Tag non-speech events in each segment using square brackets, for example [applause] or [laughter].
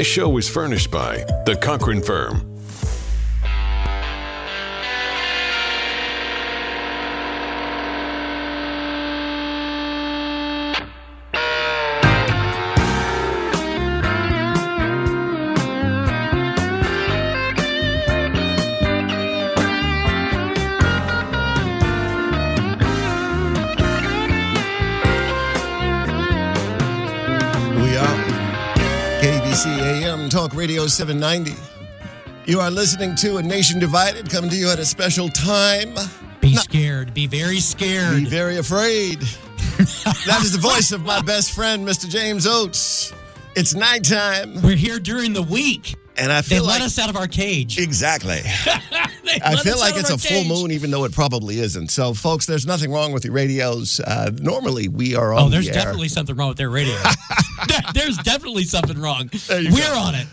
This show is furnished by The Cochran Firm. Radio 790. You are listening to A Nation Divided coming to you at a special time. Be scared. Be very scared. Be very afraid. [laughs] that is the voice of my best friend, Mr. James Oates. It's nighttime, We're here during the week. and I feel They feel let us out of our cage. exactly. [laughs] I feel like it's a our full moon, even though it probably isn't. So, folks, there's nothing wrong with your radios. Uh, normally, we are on Oh, there's the definitely something wrong with their radio. [laughs] There's definitely something wrong. We're go. on it.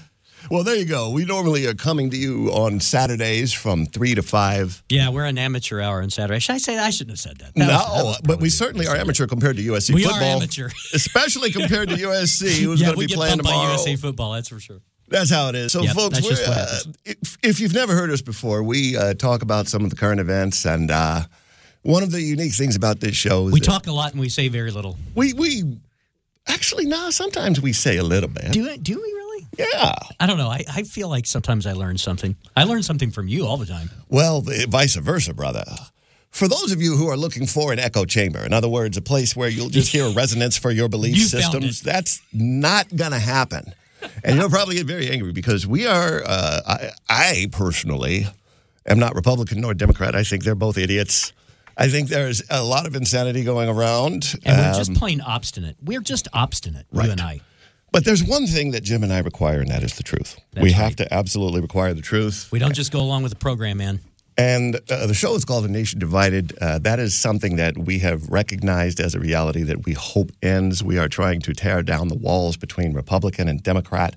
Well, there you go. We normally are coming to you on Saturdays from three to five. Yeah, we're an amateur hour on Saturday. Should I say I shouldn't have said that? That was- that no, was but we certainly are amateur compared to USC football. We are amateur. [laughs] especially compared to USC, who's yeah, going to be playing tomorrow. by USA football. That's for sure. That's how it is. So, Yep, folks, uh, if, if you've never heard us before, we uh, talk about some of the current events, and uh, one of the unique things about this show is We that talk a lot and we say very little. we we actually no, sometimes we say a little bit. Do it? Do we really? Yeah. I don't know. I, I feel like sometimes I learn something. I learn something from you all the time. Well, vice versa, brother. For those of you who are looking for an echo chamber, in other words, a place where you'll just hear a [laughs] resonance for your belief You systems, that's not going to happen. And you'll probably get very angry because we are, uh, I, I personally am not Republican nor Democrat. I think they're both idiots. I think there's a lot of insanity going around. And we're Um, just plain obstinate. We're just obstinate, you and I. but there's one thing that Jim and I require, and that is the truth. we have to absolutely require the truth. We don't just go along with the program, man. And uh, the show is called A Nation Divided. Uh, that is something that we have recognized as a reality that we hope ends. We are trying to tear down the walls between Republican and Democrat,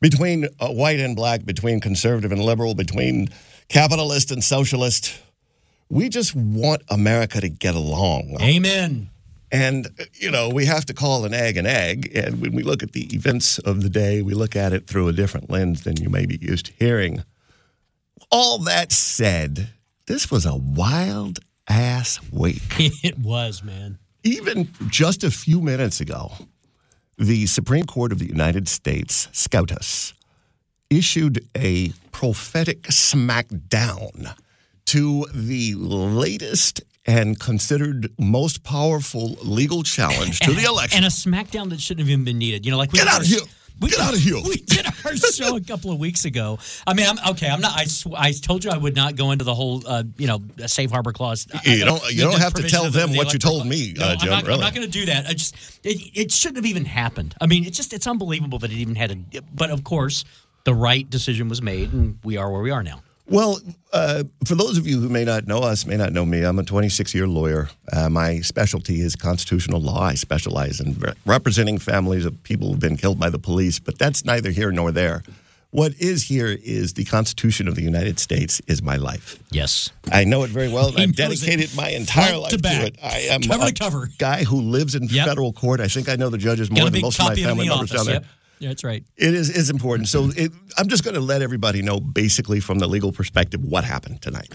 between uh, white and black, between conservative and liberal, between capitalist and socialist. We just want America to get along. Amen. And, uh, you know, we have to call an egg an egg. And when we look at the events of the day, we look at it through a different lens than you may be used to hearing. All that said, this was a wild ass week. [laughs] It was, man. Even just a few minutes ago, the Supreme Court of the United States, SCOTUS, issued a prophetic smackdown to the latest and considered most powerful legal challenge to the election. And a smackdown that shouldn't have even been needed. You know, like we Get out of here. We, Get out of here. We did our [laughs] show a couple of weeks ago. I mean, I'm okay. I'm not. I, sw- I told you I would not go into the whole, uh, you know, safe harbor clause. You don't- you don't have to tell them the what you told me, clause. uh, No, Jim, I'm not, really. Not going to do that. I just, it, it shouldn't have even happened. I mean, it's just, it's unbelievable that it even had a. But of course, the right decision was made, and we are where we are now. Well, uh, for those of you who may not know us, may not know me, I'm a 26 year lawyer. Uh, my specialty is constitutional law. I specialize in re- representing families of people who've been killed by the police, but that's neither here nor there. What is here is the Constitution of the United States is my life. Yes. I know it very well. I've dedicated my entire life to to, it. I am cover a cover. guy who lives in Yep. federal court. I think I know the judges more than most of my copy of it in family members office. down there. Yep. Yeah, that's right. It is is important. So it, I'm just going to let everybody know, basically, from the legal perspective, what happened tonight.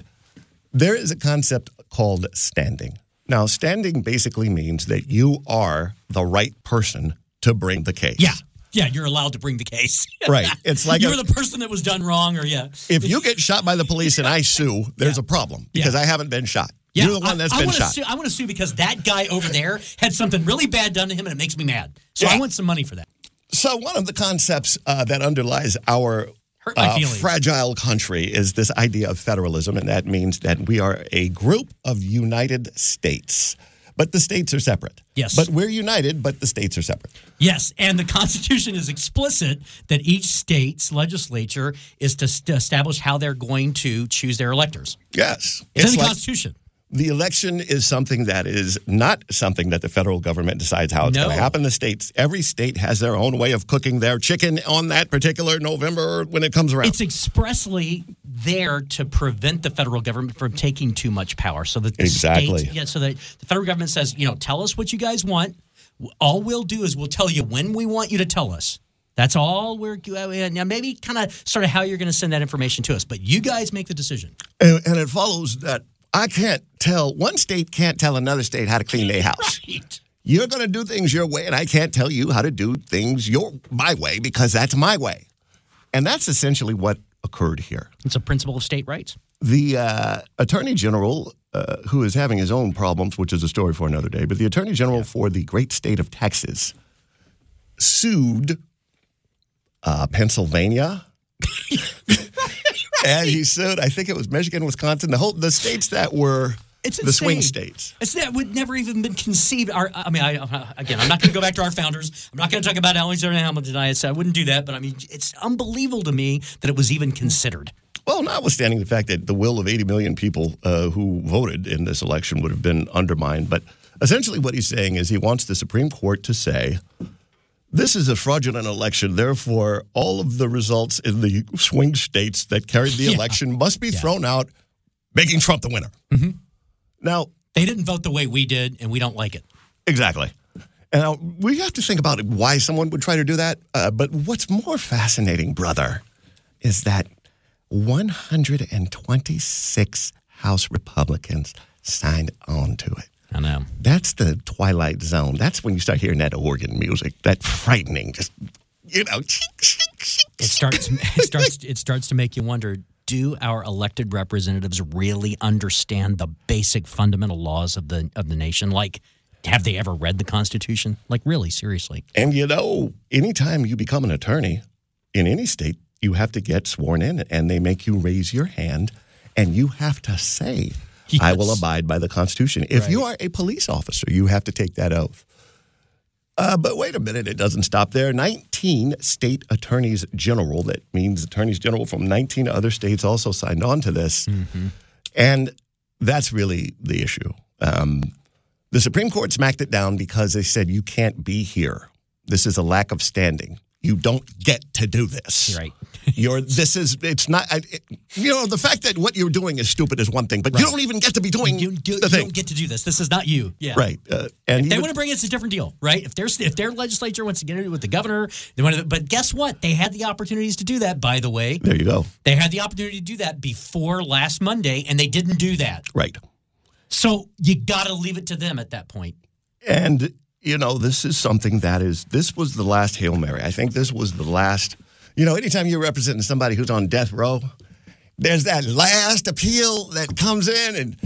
There is a concept called standing. Now, standing basically means that you are the right person to bring the case. Yeah. Yeah, you're allowed to bring the case. [laughs] Right. It's like you a- the person that was done wrong, or yeah. if you get shot by the police and I sue, there's Yeah. a problem Yeah. because I haven't been shot. Yeah, You're the one I- that's I, been shot. Sue, I want to sue because that guy over there had something really bad done to him, and it makes me mad. So Yeah. I want some money for that. So one of the concepts uh, that underlies our uh, fragile country is this idea of federalism, and that means that we are a group of united states, but the states are separate. Yes. But we're united, but the states are separate. Yes, and the Constitution is explicit that each state's legislature is to st- establish how they're going to choose their electors. Yes. It's, in the like Constitution. The election is something that is not something that the federal government decides how it's No. going to happen. The states, every state has their own way of cooking their chicken on that particular November when it comes around. It's expressly there to prevent the federal government from taking too much power. So that the Exactly. state- yeah, so that the federal government says, you know, tell us what you guys want. All we'll do is we'll tell you when we want you to tell us. That's all we're uh, now. Maybe kind of sort of how you're going to send that information to us, but you guys make the decision. And, and it follows that I can't tell one state can't tell another state how to clean their house. Right. You're going to do things your way, and I can't tell you how to do things your my way because that's my way. And that's essentially what occurred here. It's a principle of state rights. The uh, attorney general, uh, who is having his own problems, which is a story for another day, but the attorney general for the great state of Texas sued uh, Pennsylvania. [laughs] and he sued, I think it was Michigan, Wisconsin, the whole the states that were It's the swing states. It's that would never even been conceived. Our, I mean, I, again, I'm not going to go back to our founders. I'm not going to talk about Alexander Hamilton. I said I wouldn't do that, but I mean, it's unbelievable to me that it was even considered. Well, notwithstanding the fact that the will of 80 million people uh, who voted in this election would have been undermined. But essentially, what he's saying is he wants the Supreme Court to say this is a fraudulent election. Therefore, all of the results in the swing states that carried the Yeah. election must be thrown out, making Trump the winner. Now, They didn't vote the way we did, and we don't like it. Exactly. Now we have to think about why someone would try to do that. Uh, but what's more fascinating, brother, is that 126 House Republicans signed on to it. I know. That's the twilight zone. That's when you start hearing that organ music, that frightening, just you know. It starts. [laughs] It starts. It starts to make you wonder: Do our elected representatives really understand the basic fundamental laws of the of the nation? Like, have they ever read the Constitution? Like, really, seriously? And you know, anytime you become an attorney in any state, you have to get sworn in and they make you raise your hand and you have to say, I will abide by the Constitution. If you are a police officer, you have to take that oath. Uh, but wait a minute, it doesn't stop there. 19 state attorneys general, that means attorneys general from 19 other states also signed on to this. And that's really the issue. Um, the Supreme Court smacked it down because they said you can't be here. This is a lack of standing. You don't get to do this. Right. [laughs] You're. This is. It's not. It, you know, the fact that what you're doing is stupid is one thing, but you don't even get to be doing You, do, the you thing. don't get to do this. This is not you. Yeah. right. Uh, and They even- want to bring it, it's a different deal, right? If there's if their legislature wants to get it with the governor, they want to, but guess what? They had the opportunities to do that. By the way, there you go. they had the opportunity to do that before last Monday, and they didn't do that. Right. So you got to leave it to them at that point. And you know, this is something that is. This was the last hail mary. I think this was the last. You know, anytime you're representing somebody who's on death row, there's that last appeal that comes in, and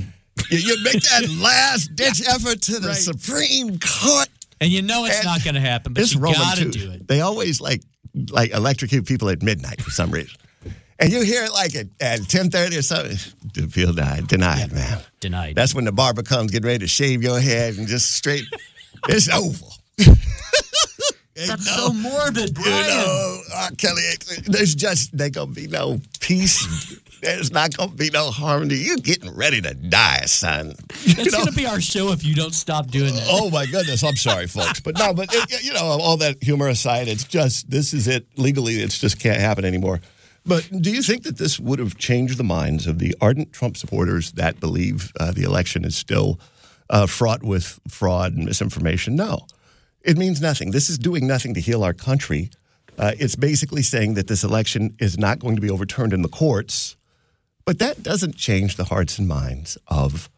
you, you make that [laughs] last ditch effort to the Right. Supreme Court. And you know it's And not going to happen, but you got to do it. They always like like electrocute people at midnight for some reason. And you hear it like at, at ten thirty or something. The appeal died, denied, man. Denied. That's when the barber comes getting ready to shave your head and just straight. [laughs] it's over. [laughs] That's so morbid, You Brian. know, R. Kelly, there's just there gonna be no peace. There's not gonna be no harmony. You're getting ready to die, son. You It's know? going to be our show if you don't stop doing that. Oh my goodness! I'm sorry, folks, but no, but it, you know, all that humor aside, it's just this is it. Legally, it just can't happen anymore. But do you think that this would have changed the minds of the ardent Trump supporters that believe uh, the election is still uh, fraught with fraud and misinformation? No, it means nothing. This is doing nothing to heal our country. Uh, it's basically saying that this election is not going to be overturned in the courts. But that doesn't change the hearts and minds of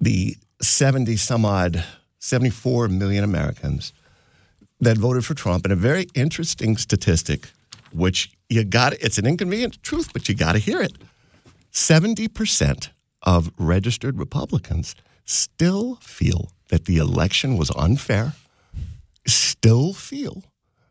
the 70 some odd, 74 million Americans that voted for Trump. And a very interesting statistic, which you got, it's an inconvenient truth, but you got to hear it. 70% of registered Republicans still feel that the election was unfair, still feel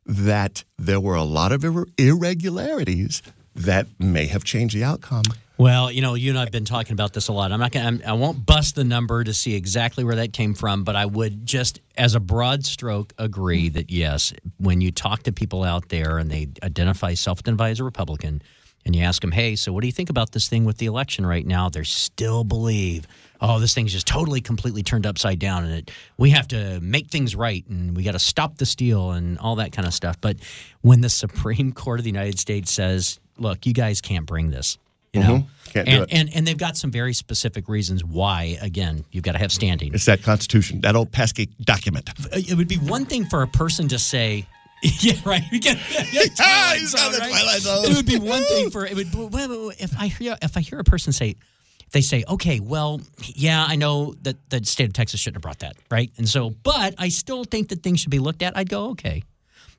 that there were a lot of ir- irregularities that may have changed the outcome. Well, you know, you and I've been talking about this a lot. I'm not going I won't bust the number to see exactly where that came from, but I would just, as a broad stroke, agree that yes, when you talk to people out there and they identify, self identify as a Republican, and you ask them, hey, so what do you think about this thing with the election right now? They still believe, oh, this thing's just totally, completely turned upside down, and it, we have to make things right, and we got to stop the steal, and all that kind of stuff. But when the [laughs] Supreme Court of the United States says, look, you guys can't bring this, you mm-hmm. know, Can't do and, it. and and they've got some very specific reasons why. Again, you've got to have standing. It's that Constitution, that old pesky document. Uh, it would be one thing for a person to say, [laughs] yeah, right. We get yeah, [laughs] ah, Twilight got Zone, the right? Twilight Zone. It would be one thing for it would. If I hear if I hear a person say, they say, okay, well, yeah, I know that the state of Texas shouldn't have brought that, right? And so, but I still think that things should be looked at. I'd go, okay.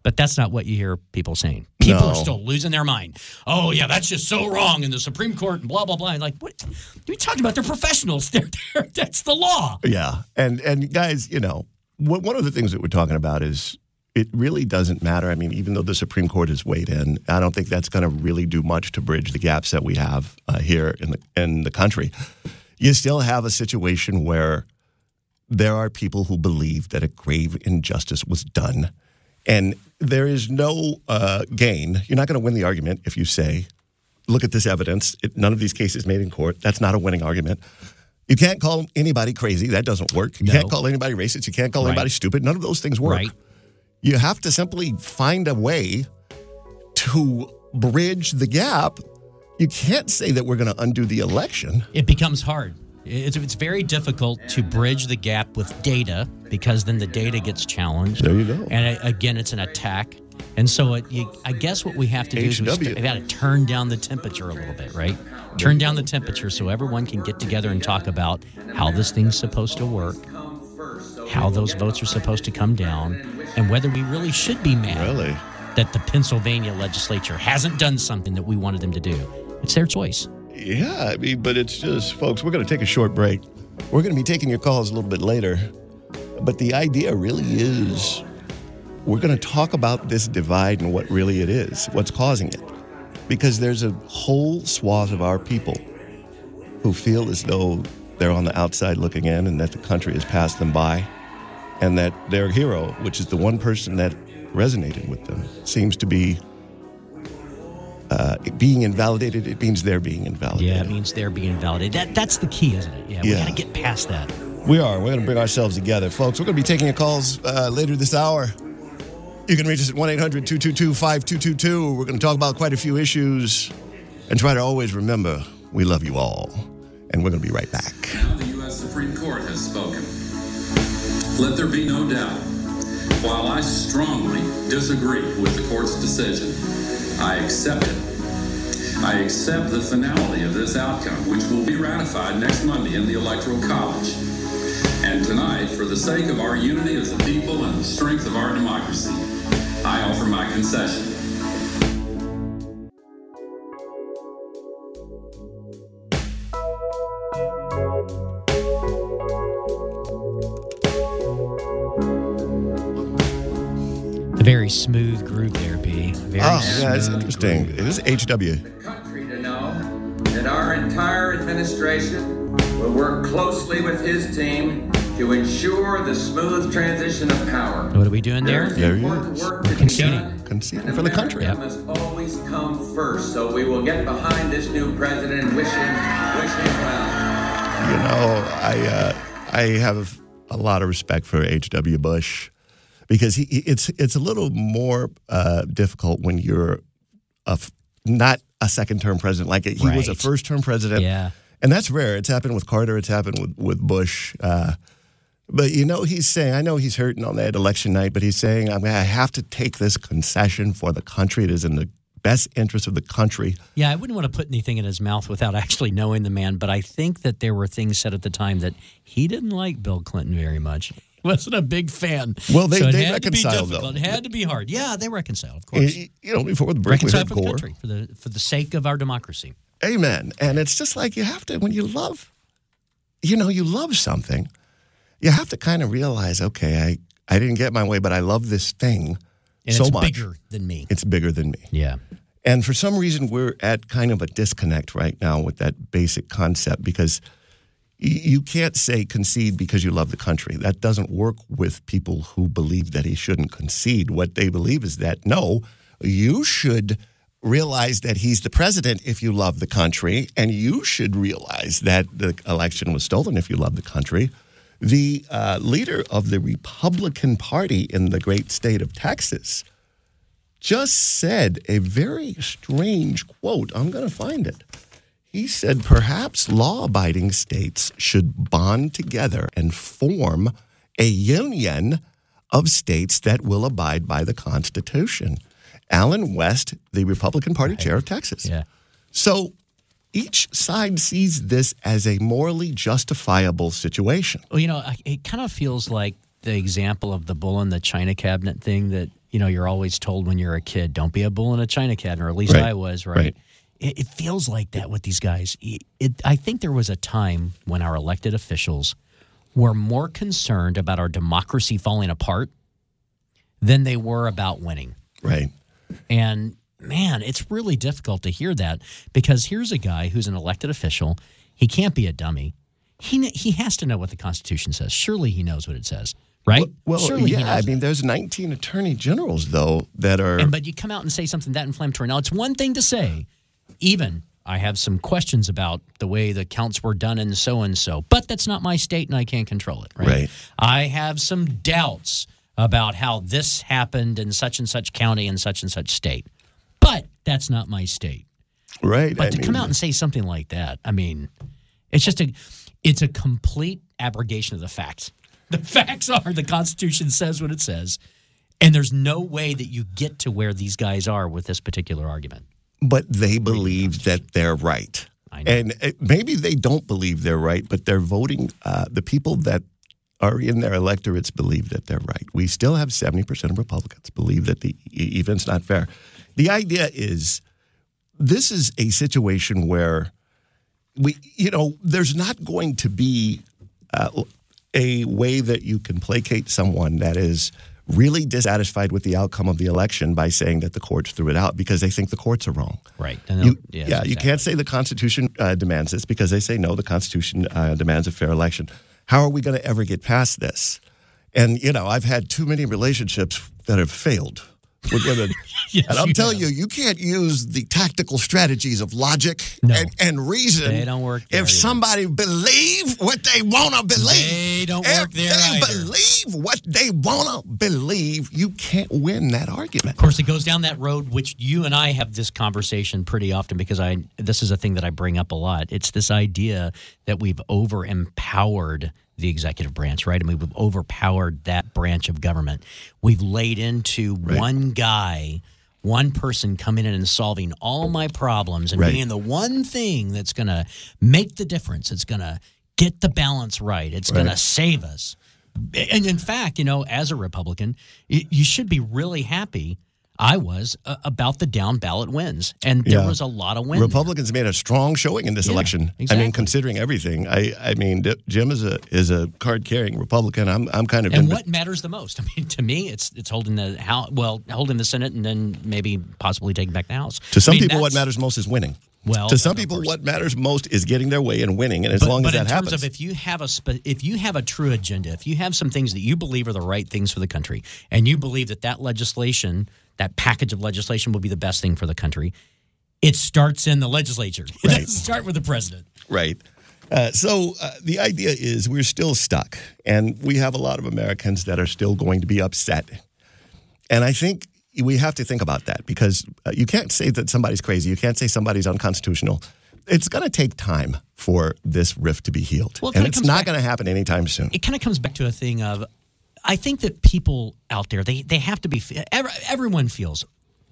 But that's not what you hear people saying. People No. are still losing their mind. Oh yeah, that's just so wrong in the Supreme Court and blah blah blah. And like, what? You talking about? They're professionals. [laughs] They're, they're that's the law. Yeah, and and guys, you know, what, one of the things that we're talking about is it really doesn't matter. I mean, even though the Supreme Court has weighed in, I don't think that's going to really do much to bridge the gaps that we have uh, here in the in the country. You still have a situation where there are people who believe that a grave injustice was done, and there is no uh, gain. You're not going to win the argument if you say, "Look at this evidence. It, none of these cases made in court." That's not a winning argument. You can't call anybody crazy. That doesn't work. You No. can't call anybody racist. You can't call Right. anybody stupid. None of those things work. Right. You have to simply find a way to bridge the gap. You can't say that we're going to undo the election. It becomes hard. It's, it's very difficult to bridge the gap with data because then the data gets challenged. There you go. And again, it's an attack. And so it, you, I guess what we have to do is we've st- got to turn down the temperature a little bit, right? Turn down the temperature so everyone can get together and talk about how this thing's supposed to work, how those votes are supposed to come down, and whether we really should be mad Really? that the Pennsylvania legislature hasn't done something that we wanted them to do. It's their choice. Yeah, I mean, but it's just, folks, we're going to take a short break. We're going to be taking your calls a little bit later. But the idea really is we're going to talk about this divide and what really it is, what's causing it. Because there's a whole swath of our people who feel as though they're on the outside looking in and that the country has passed them by and that their hero, which is the one person that resonated with them, seems to be uh, being invalidated. It means they're being invalidated. Yeah, it means they're being validated. That that's the key, isn't it? Yeah, we got to get past that. We are. We're going to bring ourselves together. Folks, we're going to be taking your calls uh, later this hour. You can reach us at 1 800 222 5222. We're going to talk about quite a few issues and try to always remember we love you all. And we're going to be right back. Now the U.S. Supreme Court has spoken. Let there be no doubt. While I strongly disagree with the court's decision, I accept it. I accept the finality of this outcome, which will be ratified next Monday in the Electoral College. And tonight, for the sake of our unity as a people and the strength of our democracy, I offer my concession. Smooth groove there, B. Very Oh, yeah, it's interesting. groove. It is HW. country to know that our entire administration will work closely with his team to ensure the smooth transition of power. What are we doing there? There he is. We're to be conceding. Conceding for the country. America must always come first. So we will get behind this new president and wish him, wish him well. You know, I uh, I have a lot of respect for H.W. Bush because he it's it's a little more uh, difficult when you're a f- not a second term president. Like he was a first term president. Yeah. And that's rare. It's happened with Carter. It's happened with with Bush. Uh, but you know, he's saying, I know he's hurting on that election night, but he's saying, I mean, I have to take this concession for the country. It is in the best interest of the country. Yeah, I wouldn't want to put anything in his mouth without [laughs] actually knowing the man, but I think that there were things said at the time that he didn't like Bill Clinton very much. [laughs] Wasn't a big fan. Well, they- so it they had to be reconciled, difficult. though. It had to be hard. Yeah, they reconciled, of course. You know, before the break, we heard for the country, for the for the sake of our democracy. Amen. And it's just like you have to, when you love, you know, you love something, you have to kind of realize, okay, I, I didn't get my way, but I love this thing And so it's much. bigger than me. It's bigger than me. Yeah. And for some reason, we're at kind of a disconnect right now with that basic concept because you can't say concede because you love the country. That doesn't work with people who believe that he shouldn't concede. What they believe is that, no, you should realize that he's the president if you love the country, and you should realize that the election was stolen if you love the country. The uh, leader of the Republican Party in the great state of Texas just said a very strange quote. I'm going to find it. He said, perhaps law abiding states should bond together and form a union of states that will abide by the Constitution. Allen West, the Republican Party chair of Texas. Yeah. So each side sees this as a morally justifiable situation. Well, you know, it kind of feels like the example of the bull in the china cabinet thing that you know you're always told when you're a kid, don't be a bull in a china cabinet, or at least Right. I was, right? Right. It, it feels like that with these guys. It, it, I think there was a time when our elected officials were more concerned about our democracy falling apart than they were about winning. Right. And man, it's really difficult to hear that because here's a guy who's an elected official. He can't be a dummy. He he has to know what the Constitution says. Surely he knows what it says, right? Well, he yeah, I mean, there's 19 attorney generals, though, that are. and but you come out and say something that inflammatory. Now, it's one thing to say, even I have some questions about the way the counts were done and so and so, but that's not my state and I can't control it. Right. Right. I have some doubts about how this happened in such and such county and such and such state, but that's not my state. right. But I to come out and say something like that, I mean, it's just a, it's a complete abrogation of the facts. [laughs] The facts are the Constitution says what it says, and there's no way that you get to where these guys are with this particular argument. But they believe that they're right. And uh, maybe they don't believe they're right, but they're voting. Uh, the people that are in their electorates believe that they're right. We still have 70% of Republicans believe that the event's not fair. The idea is this is a situation where we, you know, there's not going to be uh, a way that you can placate someone that is really dissatisfied with the outcome of the election by saying that the courts threw it out because they think the courts are wrong. Right. You, yes, yeah, you can't say the Constitution uh, demands this because they say no, the Constitution uh, demands a fair election. How are we going to ever get past this? And you know, I've had too many relationships that have failed with women, [laughs] Yes, and I'm you telling you, you can't use the tactical strategies of logic No. and, and reason. They don't work If either. somebody believe what they want to believe, They don't if work there they either. believe what they want to believe, you can't win that argument. Of course, it goes down that road, which you and I have this conversation pretty often because I this is a thing that I bring up a lot. It's this idea that we've over empowered the executive branch, right? I mean, we've overpowered that branch of government. We've laid into one guy, one person coming in and solving all my problems and Right. being the one thing that's going to make the difference. It's going to get the balance right. It's going to save us. And in fact, you know, as a Republican, you should be really happy. I was uh, about the down ballot wins, and there Yeah. was a lot of wins. there. Republicans made a strong showing in this Yeah, election. I mean, considering everything, I, I mean, D- Jim is a is a card carrying Republican. I'm I'm kind of And what matters the most? [laughs] I mean, to me, it's it's holding the house, well, holding the Senate, and then maybe possibly taking back the House. to some I mean, people, what matters most is winning. Well, to some people, what matters most is getting their way and winning. And as but, long but as in that terms happens, of if you have a spe- if you have a true agenda, if you have some things that you believe are the right things for the country, and you believe that that legislation, that package of legislation, will be the best thing for the country, it starts in the legislature. It Right. doesn't start with the president. Right. Uh, so uh, the idea is we're still stuck, and we have a lot of Americans that are still going to be upset. And I think we have to think about that because uh, you can't say that somebody's crazy. You can't say somebody's unconstitutional. It's going to take time for this rift to be healed, Well, it and it's not going to happen anytime soon. it kind of comes back to a thing of I think that people out there they they have to be everyone feels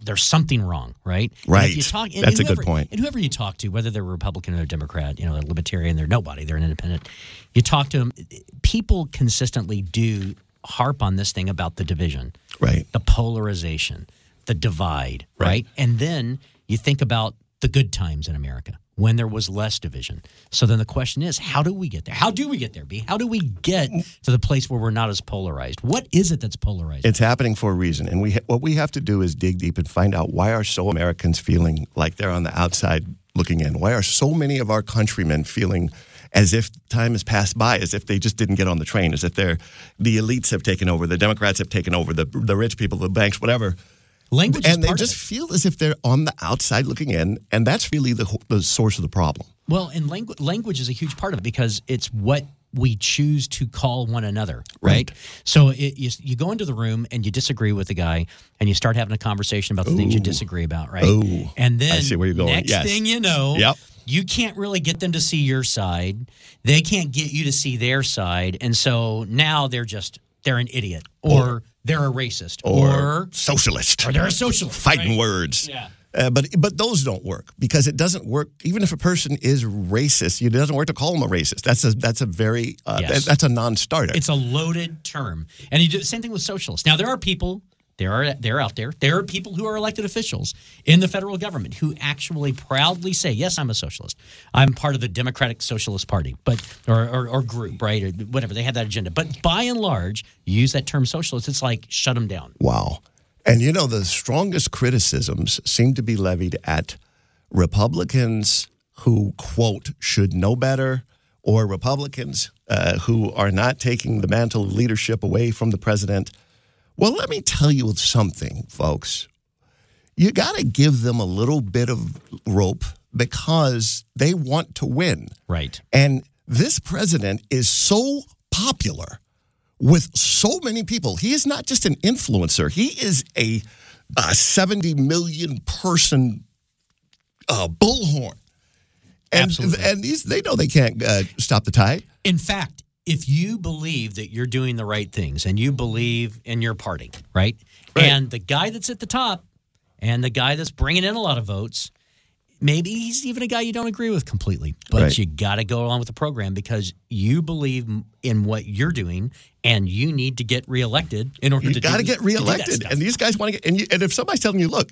there's something wrong, right? Right. talk, and, That's and a good point. And whoever you talk to, whether they're a Republican or a Democrat, you know, they're Libertarian, they're nobody, they're an independent. You talk to them, people consistently do harp on this thing about the division, Right. the polarization, the divide, right? And then you think about the good times in America when there was less division. So then the question is, how do we get there? How do we get there, B? How do we get to the place where we're not as polarized? What is it that's polarized? It's happening for a reason, and we ha- what we have to do is dig deep and find out why are so Americans feeling like they're on the outside looking in. Why are so many of our countrymen feeling as if time has passed by, as if they just didn't get on the train, as if they're the elites have taken over, the Democrats have taken over, the the rich people, the banks, whatever, Language and they just feel as if they're on the outside looking in, and that's really the the source of the problem. Well, and langu- language is a huge part of it because it's what we choose to call one another, right? Right. So it, you, you go into the room and you disagree with the guy, and you start having a conversation about the things you disagree about, right? Ooh. and then I see where you're going. Next Yes. thing you know, Yep. You can't really get them to see your side. They can't get you to see their side, and so now they're just they're an idiot or they're a racist or, or socialist. or they're a socialist. Fighting right? words. Yeah. Uh, but but those don't work because it doesn't work. Even if a person is racist, it doesn't work to call them a racist. That's a that's a very uh, Yes. that- that's a non-starter. It's a loaded term, and you do the same thing with socialists. Now there are people. There are they're out there. There are people who are elected officials in the federal government who actually proudly say, "Yes, I'm a socialist. I'm part of the Democratic Socialist Party, but or, or, or group, right, or whatever. They have that agenda. But by and large, you use that term socialist. It's like shut them down. Wow. And you know, the strongest criticisms seem to be levied at Republicans who, quote, should know better, or Republicans uh, who are not taking the mantle of leadership away from the president. Well, let me tell you something, folks. You got to give them a little bit of rope because they want to win. Right. And this president is so popular with so many people. He is not just an influencer, he is a, a 70 million person uh, bullhorn. And, Absolutely. and these, they know they can't uh, stop the tide. In fact, if you believe that you're doing the right things and you believe in your party, right? Right. And the guy that's at the top and the guy that's bringing in a lot of votes, maybe he's even a guy you don't agree with completely, but Right. you got to go along with the program because you believe in what you're doing and you need to get reelected in order You to got to get to do that reelected. And these guys want to get, and, you, and if somebody's telling you, look,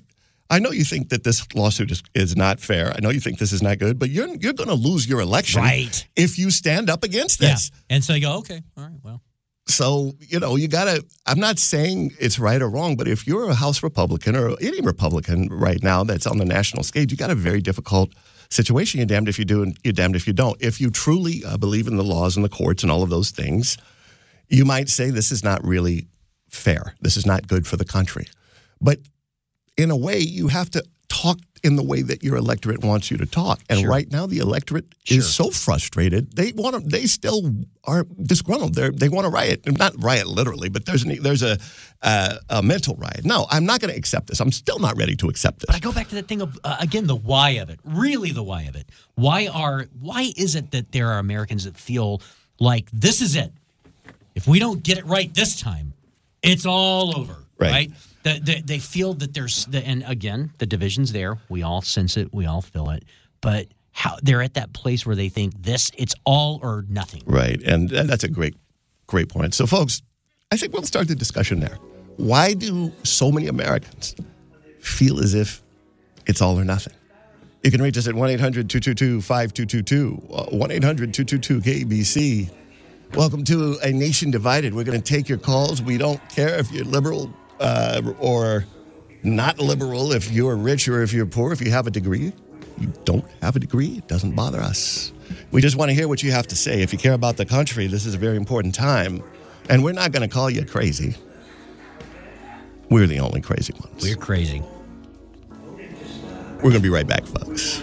I know you think that this lawsuit is, is not fair. I know you think this is not good, but you're you're going to lose your election Right. if you stand up against yeah. this. And so you go, okay, all right, well, So, you know, you got to, I'm not saying it's right or wrong, but if you're a House Republican or any Republican right now that's on the national stage, you got a very difficult situation. You're damned if you do and you're damned if you don't. If you truly uh, believe in the laws and the courts and all of those things, you might say this is not really fair. This is not good for the country. But in a way, you have to talk in the way that your electorate wants you to talk. And Sure. right now, the electorate Sure. is so frustrated. They want to. They still are disgruntled. They they want to riot. Not riot literally, but there's an, there's a uh, a mental riot. No, I'm not going to accept this. I'm still not ready to accept this. But I go back to that thing of uh, again the why of it. Really, the why of it. Why are why is it that there are Americans that feel like this is it? If we don't get it right this time, it's all over. Right. Right. That they, they feel that there's the, and again the division's there. We all sense it. We all feel it. But how they're at that place where they think this it's all or nothing. Right, and that's a great great point. So, folks, I think we'll start the discussion there. Why do so many Americans feel as if it's all or nothing? You can reach us at 1 800 222 5222, uh, 1 800 222 KBC. Welcome to A Nation Divided. We're going to take your calls. We don't care if you're liberal uh, or not liberal, if you're rich or if you're poor, if you have a degree. You don't have a degree, it doesn't bother us. We just want to hear what you have to say. If you care about the country, this is a very important time. And we're not going to call you crazy. We're the only crazy ones. We're crazy. We're going to be right back, folks.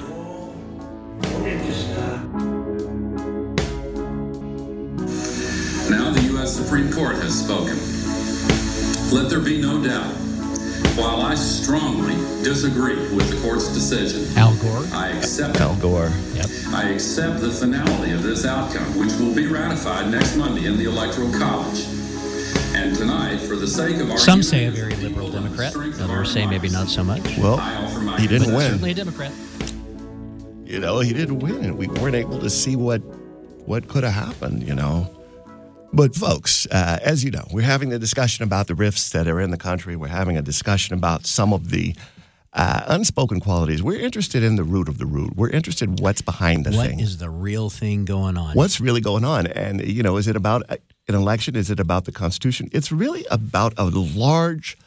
Now the U.S. Supreme Court has spoken. Let there be no doubt. While I strongly disagree with the court's decision, Al Gore. I accept Al Gore. Yep. I accept the finality of this outcome, which will be ratified next Monday in the Electoral College. And tonight, for the sake of our Some say a very liberal Democrat. strength of our Others say maybe not so much. Well, I offer my he didn't win. certainly a Democrat. You know, he didn't win, and we weren't able to see what what could have happened. You know, but folks, uh, as you know, we're having a discussion about the rifts that are in the country. We're having a discussion about some of the uh, unspoken qualities. We're interested in the root of the root. We're interested in what's behind the What thing. is the real thing going on? what's really going on and you know is it about an election is it about the constitution it's really about a large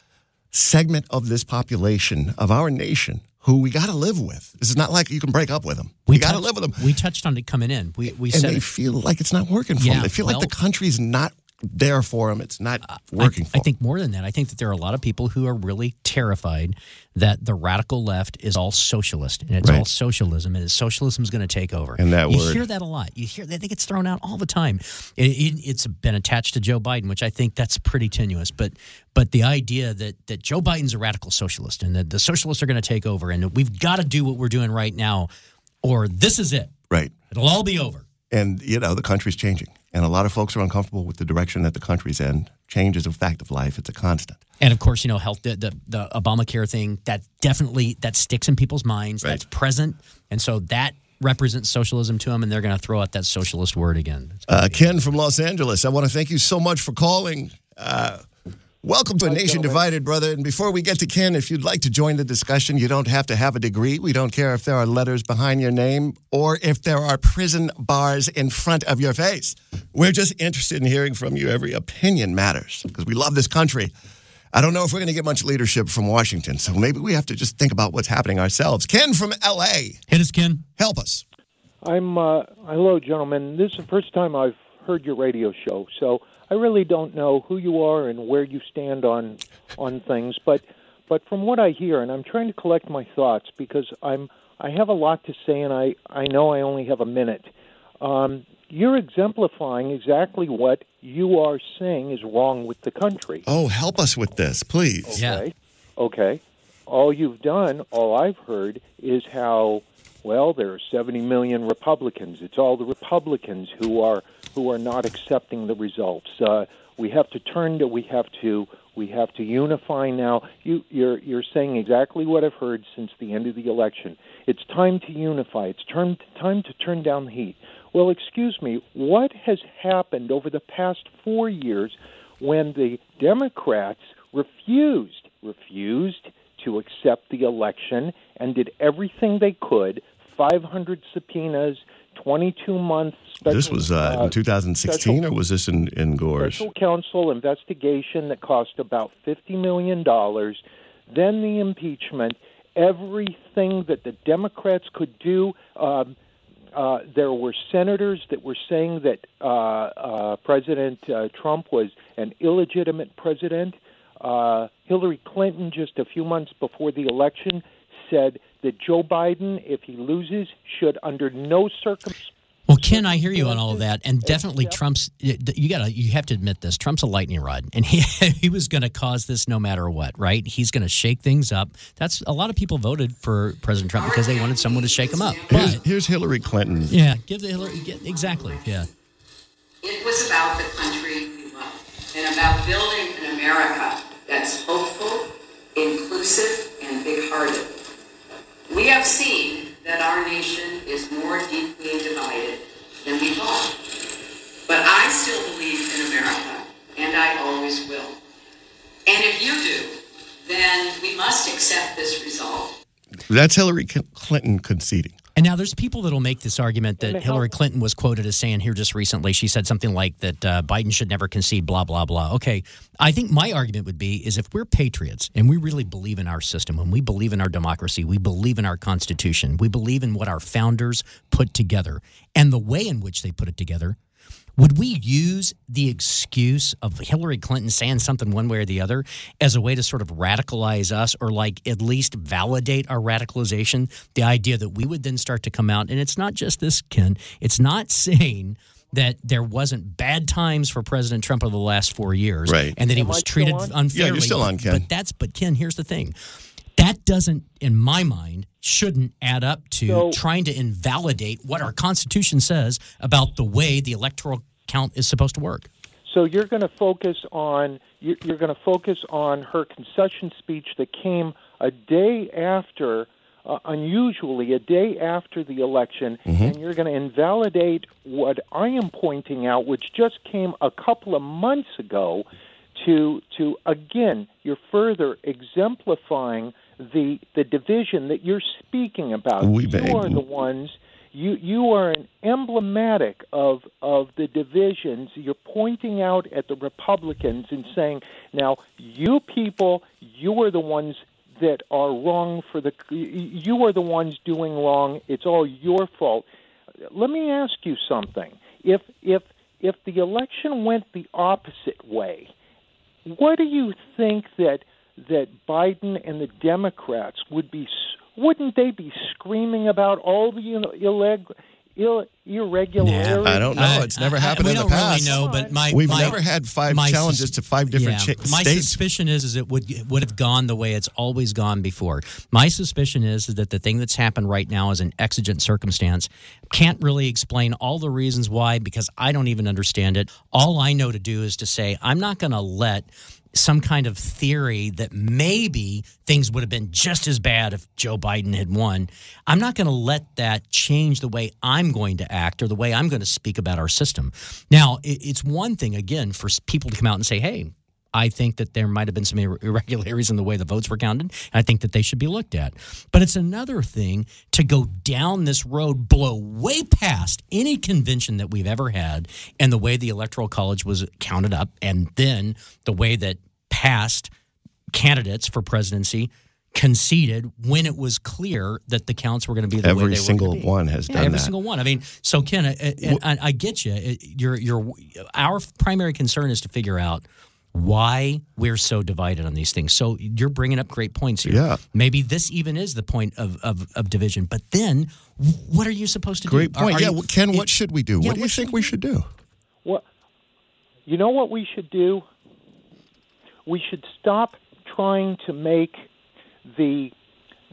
segment of this population of our nation who we got to live with this is not like you can break up with them we, got to live with them We touched on it coming in. We we and said they it. feel like it's not working for Yeah, them they feel like well- the country's not there for them it's not I, working for I think more than that. I think that there are a lot of people who are really terrified that the radical left is all socialist and it's Right. all socialism and socialism is going to take over. And that you word. hear that a lot. You hear that it gets thrown out all the time. It, it, it's been attached to Joe Biden, which I think that's pretty tenuous. But but the idea that that Joe Biden's a radical socialist and that the socialists are going to take over and that we've got to do what we're doing right now, or this is it. right It'll all be over. and you know the country's changing and a lot of folks are uncomfortable with the direction that the country's in. Change is a fact of life; it's a constant. And of course, you know, health the, the the Obamacare thing that definitely that sticks in people's minds. Right. That's present, and so that represents socialism to them, and they're going to throw out that socialist word again. Uh, Ken from Los Angeles, I want to thank you so much for calling. Uh, welcome to a nation divided, brother. And before we get to Ken, if you'd like to join the discussion, you don't have to have a degree. We don't care if there are letters behind your name or if there are prison bars in front of your face. We're just interested in hearing from you. Every opinion matters because we love this country. I don't know if we're going to get much leadership from Washington, so maybe we have to just think about what's happening ourselves. Ken from LA, Hit us, Ken. help us. I'm uh, hello, gentlemen. This is the first time I've heard your radio show, so I really don't know who you are and where you stand on on things. But but from what I hear, and I'm trying to collect my thoughts because I'm I have a lot to say, and I I know I only have a minute. Um, you're exemplifying exactly what you are saying is wrong with the country. Oh, help us with this, please. Yeah. Okay. Okay. All you've done, all I've heard, is how well there are 70 million Republicans. It's all the Republicans who are who are not accepting the results. Uh, we have to turn to we have to we have to unify now. You you're you're saying exactly what I've heard since the end of the election. It's time to unify. It's time to turn down the heat. Well, excuse me, what has happened over the past 4 years when the Democrats refused refused to accept the election and did everything they could 500 subpoenas 22 months special, This was uh, in 2016, special- or was this in, in Gore's? special counsel investigation that cost about $50 million, then the impeachment, everything that the Democrats could do. Um, uh, there were senators that were saying that uh, uh, President uh, Trump was an illegitimate president. Uh, Hillary Clinton, just a few months before the election, said that Joe Biden, if he loses, should under no circumstances Well, Ken, I hear you on all of that, and definitely Trump's. You got to, you have to admit this. Trump's a lightning rod, and he [laughs] he was going to cause this no matter what, right? He's going to shake things up. That's a lot of people voted for President Trump because they wanted someone to shake him up. Here's, But here's Hillary Clinton. yeah, give the Hillary get, exactly. Yeah, It was about the country we love and about building an America that's hopeful, inclusive, and big hearted. We have seen that our nation is more deeply divided than we thought. But I still believe in America, and I always will. And if you do, then we must accept this result That's Hillary Clinton conceding. And now there's people that'll make this argument that Hillary Clinton was quoted as saying here just recently. She said something like that uh, Biden should never concede. Blah blah blah. Okay, I think my argument would be is if we're patriots and we really believe in our system, when we believe in our democracy, we believe in our constitution, we believe in what our founders put together, and the way in which they put it together. Would we use the excuse of Hillary Clinton saying something one way or the other as a way to sort of radicalize us or like at least validate our radicalization? The idea that we would then start to come out, and it's not just this, Ken, it's not [laughs] saying that there wasn't bad times for President Trump over the last four years Right. and that he Am was treated on? unfairly. Yeah, you're still on, Ken. But that's but Ken, here's the thing. That doesn't, in my mind, shouldn't add up to So- trying to invalidate what our Constitution says about the way the electoral count is supposed to work. So you're going to focus on you're, you're going to focus on her concession speech that came a day after, uh, unusually a day after the election, and you're going to invalidate what I am pointing out, which just came a couple of months ago. To to again, you're further exemplifying the the division that you're speaking about. You are the ones you you are an emblematic of of the divisions. You're pointing out at the Republicans and saying, "Now, you people, you are the ones that are wrong for the. You are the ones doing wrong. It's all your fault." Let me ask you something. If if if the election went the opposite way, what do you think that that Biden and the Democrats would be? Wouldn't they be screaming about all the you illeg, Ill, irregularities. I don't know. I- It's never I- I- happened we in the don't past. really know, but my We've my- never had five my challenges sus- to five different yeah, cha- My states. suspicion is is it would it would have gone the way it's always gone before. My suspicion is is that the thing that's happened right now is an exigent circumstance. Can't really explain all the reasons why because I don't even understand it. All I know to do is to say I'm not going to let some kind of theory that maybe things would have been just as bad if Joe Biden had won. I'm not going to let that change the way I'm going to act or the way I'm going to speak about our system. Now, it's one thing, again, for people to come out and say, hey, I think that there might have been some irregularities in the way the votes were counted. And I think that they should be looked at. But it's another thing to go down this road, blow way past any convention that we've ever had, and the way the Electoral College was counted up, and then the way that past candidates for presidency conceded when it was clear that the counts were going to be the way Every single one has Yeah, done every that. single one. I mean, so Ken, I, I, I get you. Your your our primary concern is to figure out why we're so divided on these things. So you're bringing up great points here. Yeah. Maybe this even is the point of, of, of division. But then, what are you supposed to Great do? Great point. are yeah, you- well, Ken, it- what should we do? Yeah, what do you what think should we we should do? What you know what we should do? We should stop trying to make the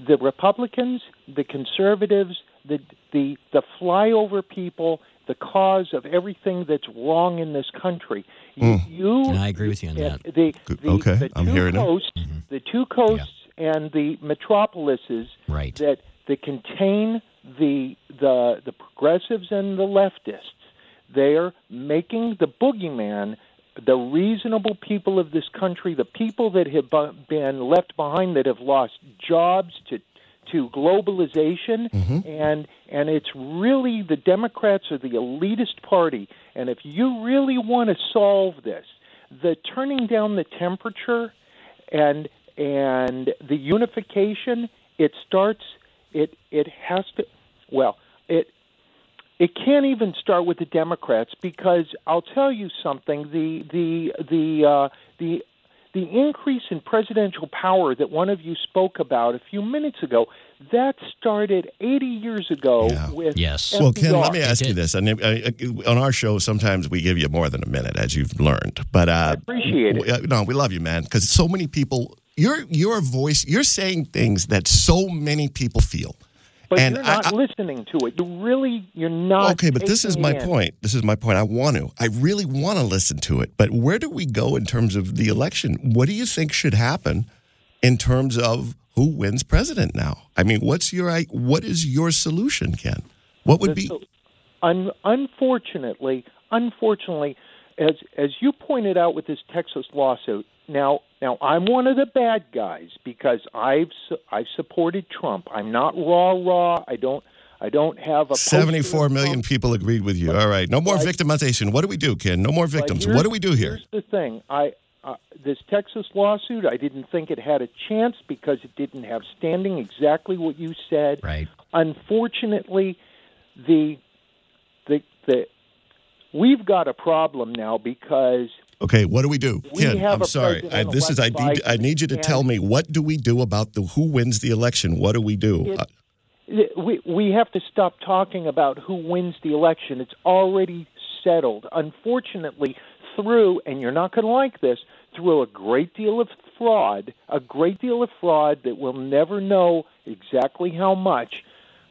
the Republicans, the conservatives, the the the flyover people the cause of everything that's wrong in this country. Hmm. You, you And I agree with you on that. The, the, Okay, the I'm two hearing it. coasts, mm-hmm. the two coasts and the metropolises Right. that that contain the the the progressives and the leftists. They're making the boogeyman the reasonable people of this country, the people that have been left behind, that have lost jobs to to globalization, and and it's really the Democrats are the elitist party. And if you really want to solve this, the turning down the temperature and and the unification, it starts. It it has to. Well, it it can't even start with the Democrats because I'll tell you something. The the the uh, the the increase in presidential power that one of you spoke about a few minutes ago that started 80 years ago Yeah. with Yes. Well, Ken, let me ask you this. And uh, on our show, sometimes we give you more than a minute, as you've learned. But uh, appreciate it. w- uh, No, we love you, man. Because so many people, your your voice, you're saying things that so many people feel. But and you're not I- listening to it. You really, you're not. Okay, but this is my in. point. This is my point. I want to. I really want to listen to it. But where do we go in terms of the election? What do you think should happen in terms of who wins president now? I mean, what's your what is your solution, Ken? What would be Un- unfortunately, unfortunately, as as you pointed out with this Texas lawsuit, now now I'm one of the bad guys because I've su- I supported Trump. I'm not raw raw. I don't I don't have a 74 million people agreed with you. All right. No more But- victimization. What do we do, Ken? No more victims. What do we do here? Here's the thing. I uh, this Texas lawsuit, I didn't think it had a chance because it didn't have standing. Exactly what you said. Right. Unfortunately, the the the we've got a problem now because Okay, what do we do? We Ken, I'm sorry. I, this is I need I need you to tell me what do we do about the who wins the election? What do we do? It- Uh, we we have to stop talking about who wins the election. It's already settled. Unfortunately, through and you're not going to like this, through a great deal of fraud, a great deal of fraud that we'll never know exactly how much,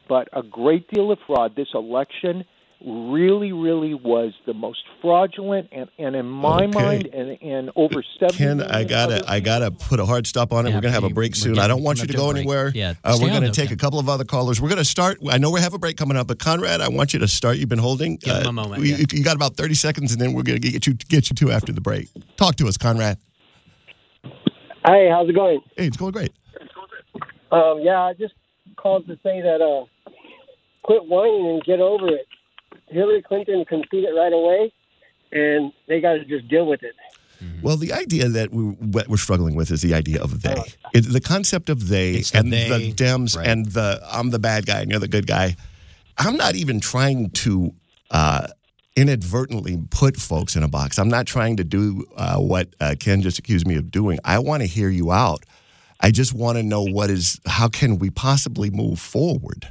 but a great deal of fraud. This election really, really was the most fraudulent, and, and in my Okay. mind, and, and over seven. Ken, I gotta, I gotta put a hard stop on it. Yeah, we're gonna have a break soon. getting- I don't want you to go break. anywhere. Yeah, uh, we're gonna though, take Ken. a couple of other callers. We're gonna start. I know we have a break coming up, but Conrad, I want you to start. You've been holding. Give him a moment, You, yeah. you got about thirty seconds, and then we're gonna get you get you two after the break. Talk to us, Conrad. Hey, how's it going? Hey, it's going great. Um, yeah, I just called to say that uh, quit whining and get over it. Hillary Clinton can see it right away, and they got to just deal with it. Well, the idea that we, what we're struggling with is the idea of they. It, the concept of they It's the and they, the Dems right. and the I'm the bad guy and you're the good guy. I'm not even trying to uh, inadvertently put folks in a box. I'm not trying to do uh, what uh, Ken just accused me of doing. I want to hear you out. I just want to know what is how can we possibly move forward.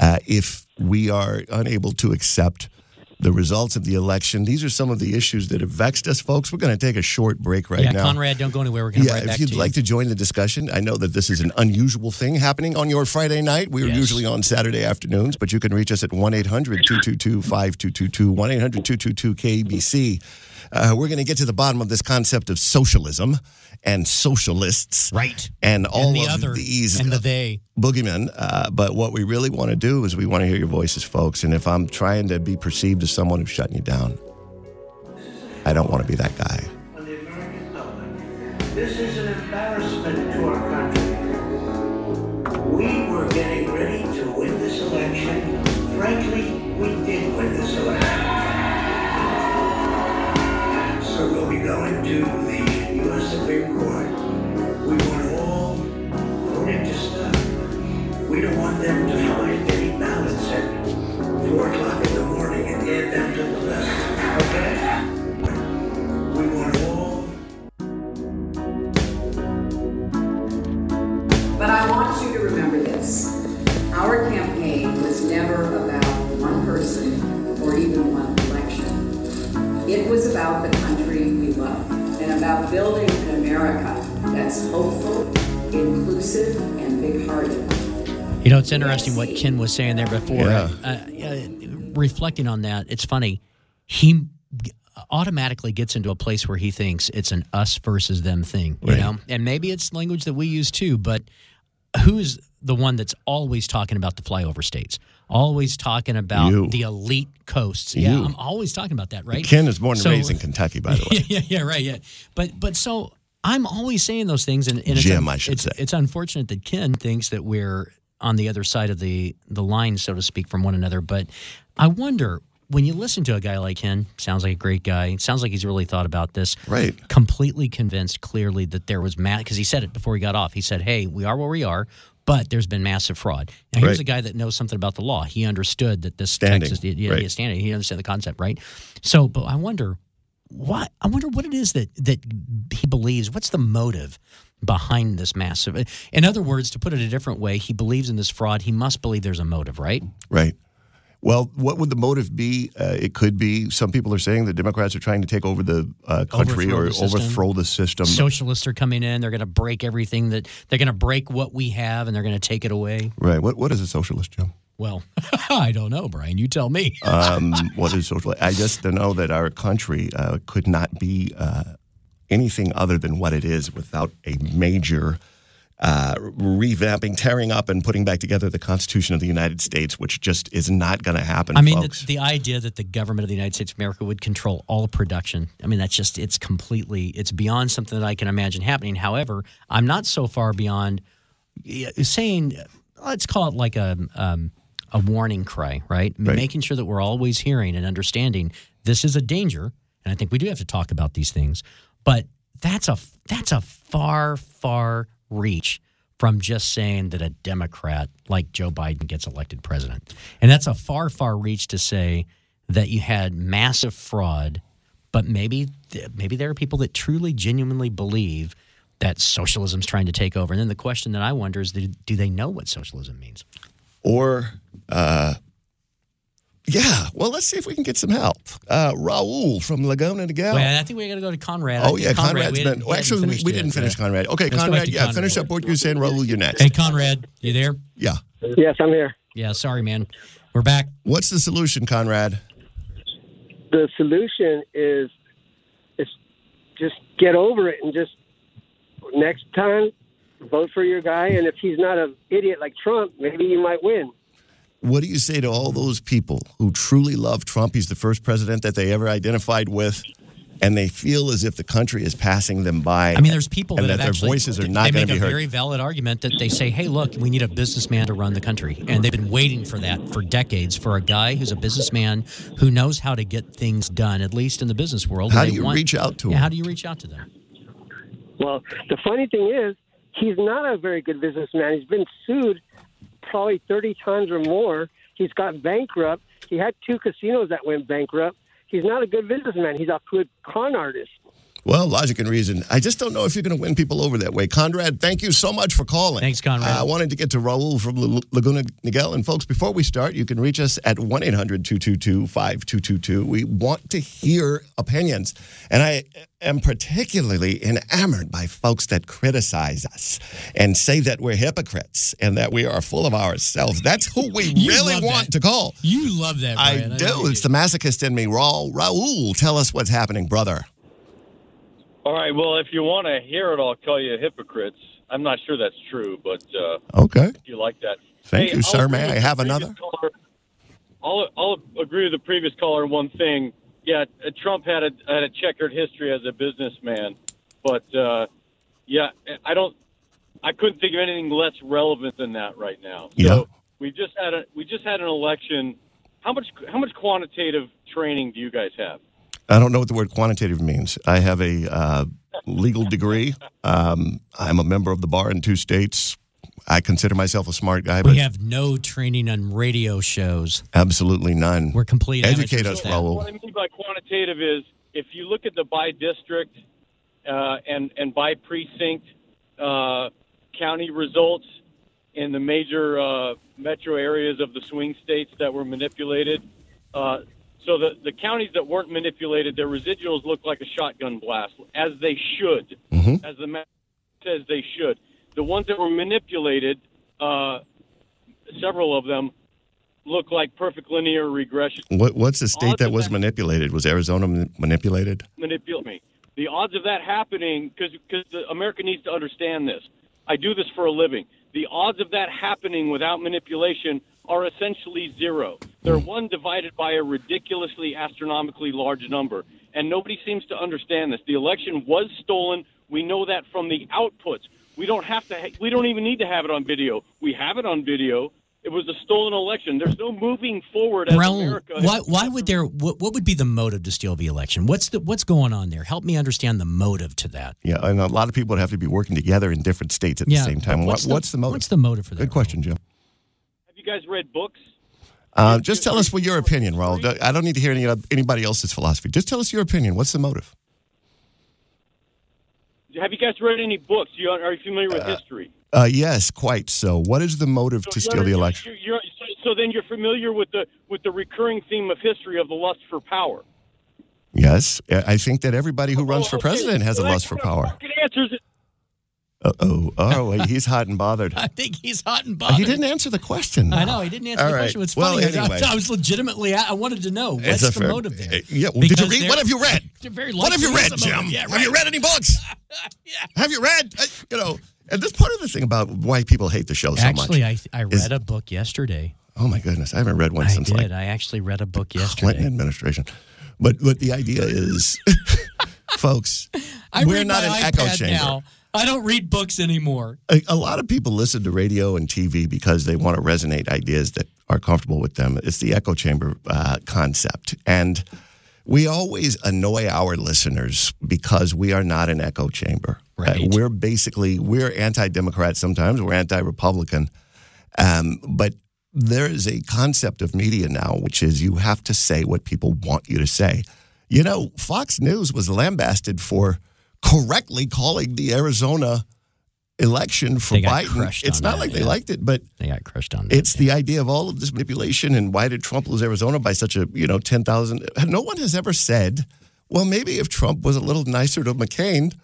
Uh, if we are unable to accept the results of the election. These are some of the issues that have vexed us, folks. We're going to take a short break right yeah, now. Conrad, don't go anywhere. We're going to Yeah, right back if you'd like you. to join the discussion, I know that this is an unusual thing happening on your Friday night. We are Yes. usually on Saturday afternoons, but you can reach us at 1 800 222 5222, 1 800 222 KABC. Uh, We're going to get to the bottom of this concept of socialism and socialists. Right. And all and the of other these and the they. boogeymen. Uh, but what we really want to do is we want to hear your voices, folks. And if I'm trying to be perceived as someone who's shutting you down, I don't want to be that guy. on the American public. This is an embarrassment to our country. We to the U.S. Supreme Court. We want all voting to stop. We don't want them to find any ballots at 4 o'clock it's interesting what Ken was saying there before. Yeah. Uh, uh, reflecting on that, it's funny. He automatically gets into a place where he thinks it's an us versus them thing, you Right. know? And maybe it's language that we use too, but who's the one that's always talking about the flyover states? Always talking about You. the elite coasts. Yeah, I'm always talking about that, right? Ken is born and So- raised in Kentucky, by the [laughs] way. yeah, yeah, yeah, right, yeah. But but so I'm always saying those things, and, and Jim, it's, I should it's, say. it's unfortunate that Ken thinks that we're on the other side of the the line, so to speak, from one another. But I wonder when you listen to a guy like him, sounds like a great guy. Sounds like he's really thought about this. Right. Completely convinced, clearly that there was mad because he said it before he got off. He said, "Hey, we are where we are." But there's been massive fraud. Now, here's Right. a guy that knows something about the law. He understood that this Standing, Texas, yeah, right. standing. He understood the concept, right? So, but I wonder what I wonder what it is that that he believes. What's the motive behind this massive? In other words, to put it a different way, he believes in this fraud. He must believe there's a motive, right? Right. Well, what would the motive be? Uh, it could be some people are saying the Democrats are trying to take over the uh, country Overthrow or the system. overthrow the system. Socialists are coming in. They're going to break everything that they're going to break what we have, and they're going to take it away. right. What What is a socialist, Jim? Well, [laughs] I don't know, Brian. You tell me. Um, what is social? I just know that our country uh, could not be uh, anything other than what it is without a major uh, revamping, tearing up, and putting back together the Constitution of the United States, which just is not going to happen. I mean, the, the idea that the government of the United States of America would control all production. I mean, that's just, it's completely, it's beyond something that I can imagine happening. However, I'm not so far beyond saying, let's call it like a, um, a warning cry, right? Right. Making sure that we're always hearing and understanding this is a danger. And I think we do have to talk about these things. But that's a, that's a far, far reach from just saying that a Democrat like Joe Biden gets elected president. And that's a far, far reach to say that you had massive fraud, but maybe maybe there are people that truly, genuinely believe that socialism's trying to take over. And then the question that I wonder is, do they know what socialism means? or uh, yeah. Well, let's see if we can get some help. Uh, Raul from Laguna Niguel. Well, I think we got to go to Conrad. Oh think yeah, Conrad, Conrad's we been. Well, actually, we, we didn't finish Yeah. Conrad. Okay, Let's Conrad. Yeah, Conrad. finish up what you're saying. Raul, you're next. Hey, Conrad, you there? Yeah. Yes, I'm here. Yeah, sorry, man. We're back. What's the solution, Conrad? The solution is is just get over it and just next time vote for your guy. And if he's not an idiot like Trump, maybe you might win. What do you say to all those people who truly love Trump? He's the first president that they ever identified with, and they feel as if the country is passing them by. I mean, there's people and that, that, have their actually, voices are they not going make to be a very valid argument that they say, "Hey, look, we need a businessman to run the country," and they've been waiting for that for decades for a guy who's a businessman who knows how to get things done, at least in the business world. How do you want- reach out to Yeah, him? how do you reach out to them? Well, the funny thing is, he's not a very good businessman. He's been sued probably 30 times or more. He's got bankrupt. He had two casinos that went bankrupt. He's not a good businessman. He's a good con artist. Well, logic and reason. I just don't know if you're going to win people over that way. Conrad, thank you so much for calling. Thanks, Conrad. Uh, I wanted to get to Raul from Laguna Niguel. And folks, before we start, you can reach us at 1 800 222 5222. We want to hear opinions. And I am particularly enamored by folks that criticize us and say that we're hypocrites and that we are full of ourselves. That's who we really want that. to call. You love that, I Brian. do. know you It's the masochist in me. Raul, Raul, tell us what's happening, brother. All right. Well, if you want to hear it, I'll call you hypocrites. I'm not sure that's true, but uh, Okay. if you like that. Thank Hey, you, sir. May I have another? caller. I'll, I'll agree with the previous caller on one thing. Yeah, uh, Trump had a had a checkered history as a businessman, but uh, yeah, I don't. I couldn't think of anything less relevant than that right now. So Yeah. we just had a we just had an election. How much how much quantitative training do you guys have? I don't know what the word quantitative means. I have a uh, legal degree. Um, I'm a member of the bar in two states. I consider myself a smart guy, but We have no training on radio shows. absolutely none. We're complete Educate us, at. Raul. What I mean by quantitative is if you look at the by district uh, and and by precinct uh, county results in the major uh, metro areas of the swing states that were manipulated. So the the counties that weren't manipulated, their residuals look like a shotgun blast, as they should, Mhm. as the map says they should. The ones that were manipulated, uh, several of them look like perfect linear regression. What, what's the state that was that- manipulated? Was Arizona man- manipulated? manipulate me. The odds of that happening, because America needs to understand this. I do this for a living. The odds of that happening without manipulation are essentially zero. They're hmm. one divided by a ridiculously astronomically large number, and nobody seems to understand this. The election was stolen. We know that from the outputs. We don't have to. Ha- we don't even need to have it on video. We have it on video. It was a stolen election. There's no moving forward as Raul, America. why, why would there? What, what would be the motive to steal the election? What's the what's going on there? Help me understand the motive to that. Yeah, and a lot of people would have to be working together in different states at the same time. What's, What, the, what's the motive? What's the motive for that? Good question, Jim. Have you guys read books? Uh, just tell us what your opinion, Raul. I don't need to hear any, anybody else's philosophy. Just tell us your opinion. What's the motive? Have you guys read any books? You, are you familiar with history? Uh, yes, quite so. What is the motive to steal the election? you're- you're- so, so then you're familiar with the with the recurring theme of history of the lust for power. Yes, I think that everybody who runs Oh, for president has a So that lust for power. answers it. Uh oh, oh, he's hot and bothered. [laughs] I think he's hot and bothered. He didn't answer the question. I know he didn't answer All the right. question. It's Well, funny. I- anyway. I, was legitimately. I wanted to know what's the fair- motive there. Uh, Yeah, well, did you read? What have you [laughs] read? They're very What have you read, there's a motive. Jim? Yeah, Have you read any books? yeah. [laughs] Have you read? Uh, You know, and that's part of the thing about why people hate the show so Actually, much. I I is- read a book yesterday. Oh my goodness, I haven't read one I since did. like I actually read a book yesterday. Clinton administration. But but the idea is, folks, I we're read not my an echo chamber. now. I don't read books anymore. A, a lot of people listen to radio and TV because they want to resonate ideas that are comfortable with them. It's the echo chamber uh, concept. And we always annoy our listeners because we are not an echo chamber. Uh, Right. we're basically, we're anti-democrat sometimes, we're anti-republican. Um, but there is a concept of media now, which is you have to say what people want you to say. You know, Fox News was lambasted for correctly calling the Arizona election for Biden. It's not that, like they yeah. liked it, but They got crushed on that. it's the idea of all of this manipulation and why did Trump lose Arizona by such a, you know, 10,000? No one has ever said, well, maybe if Trump was a little nicer to McCain,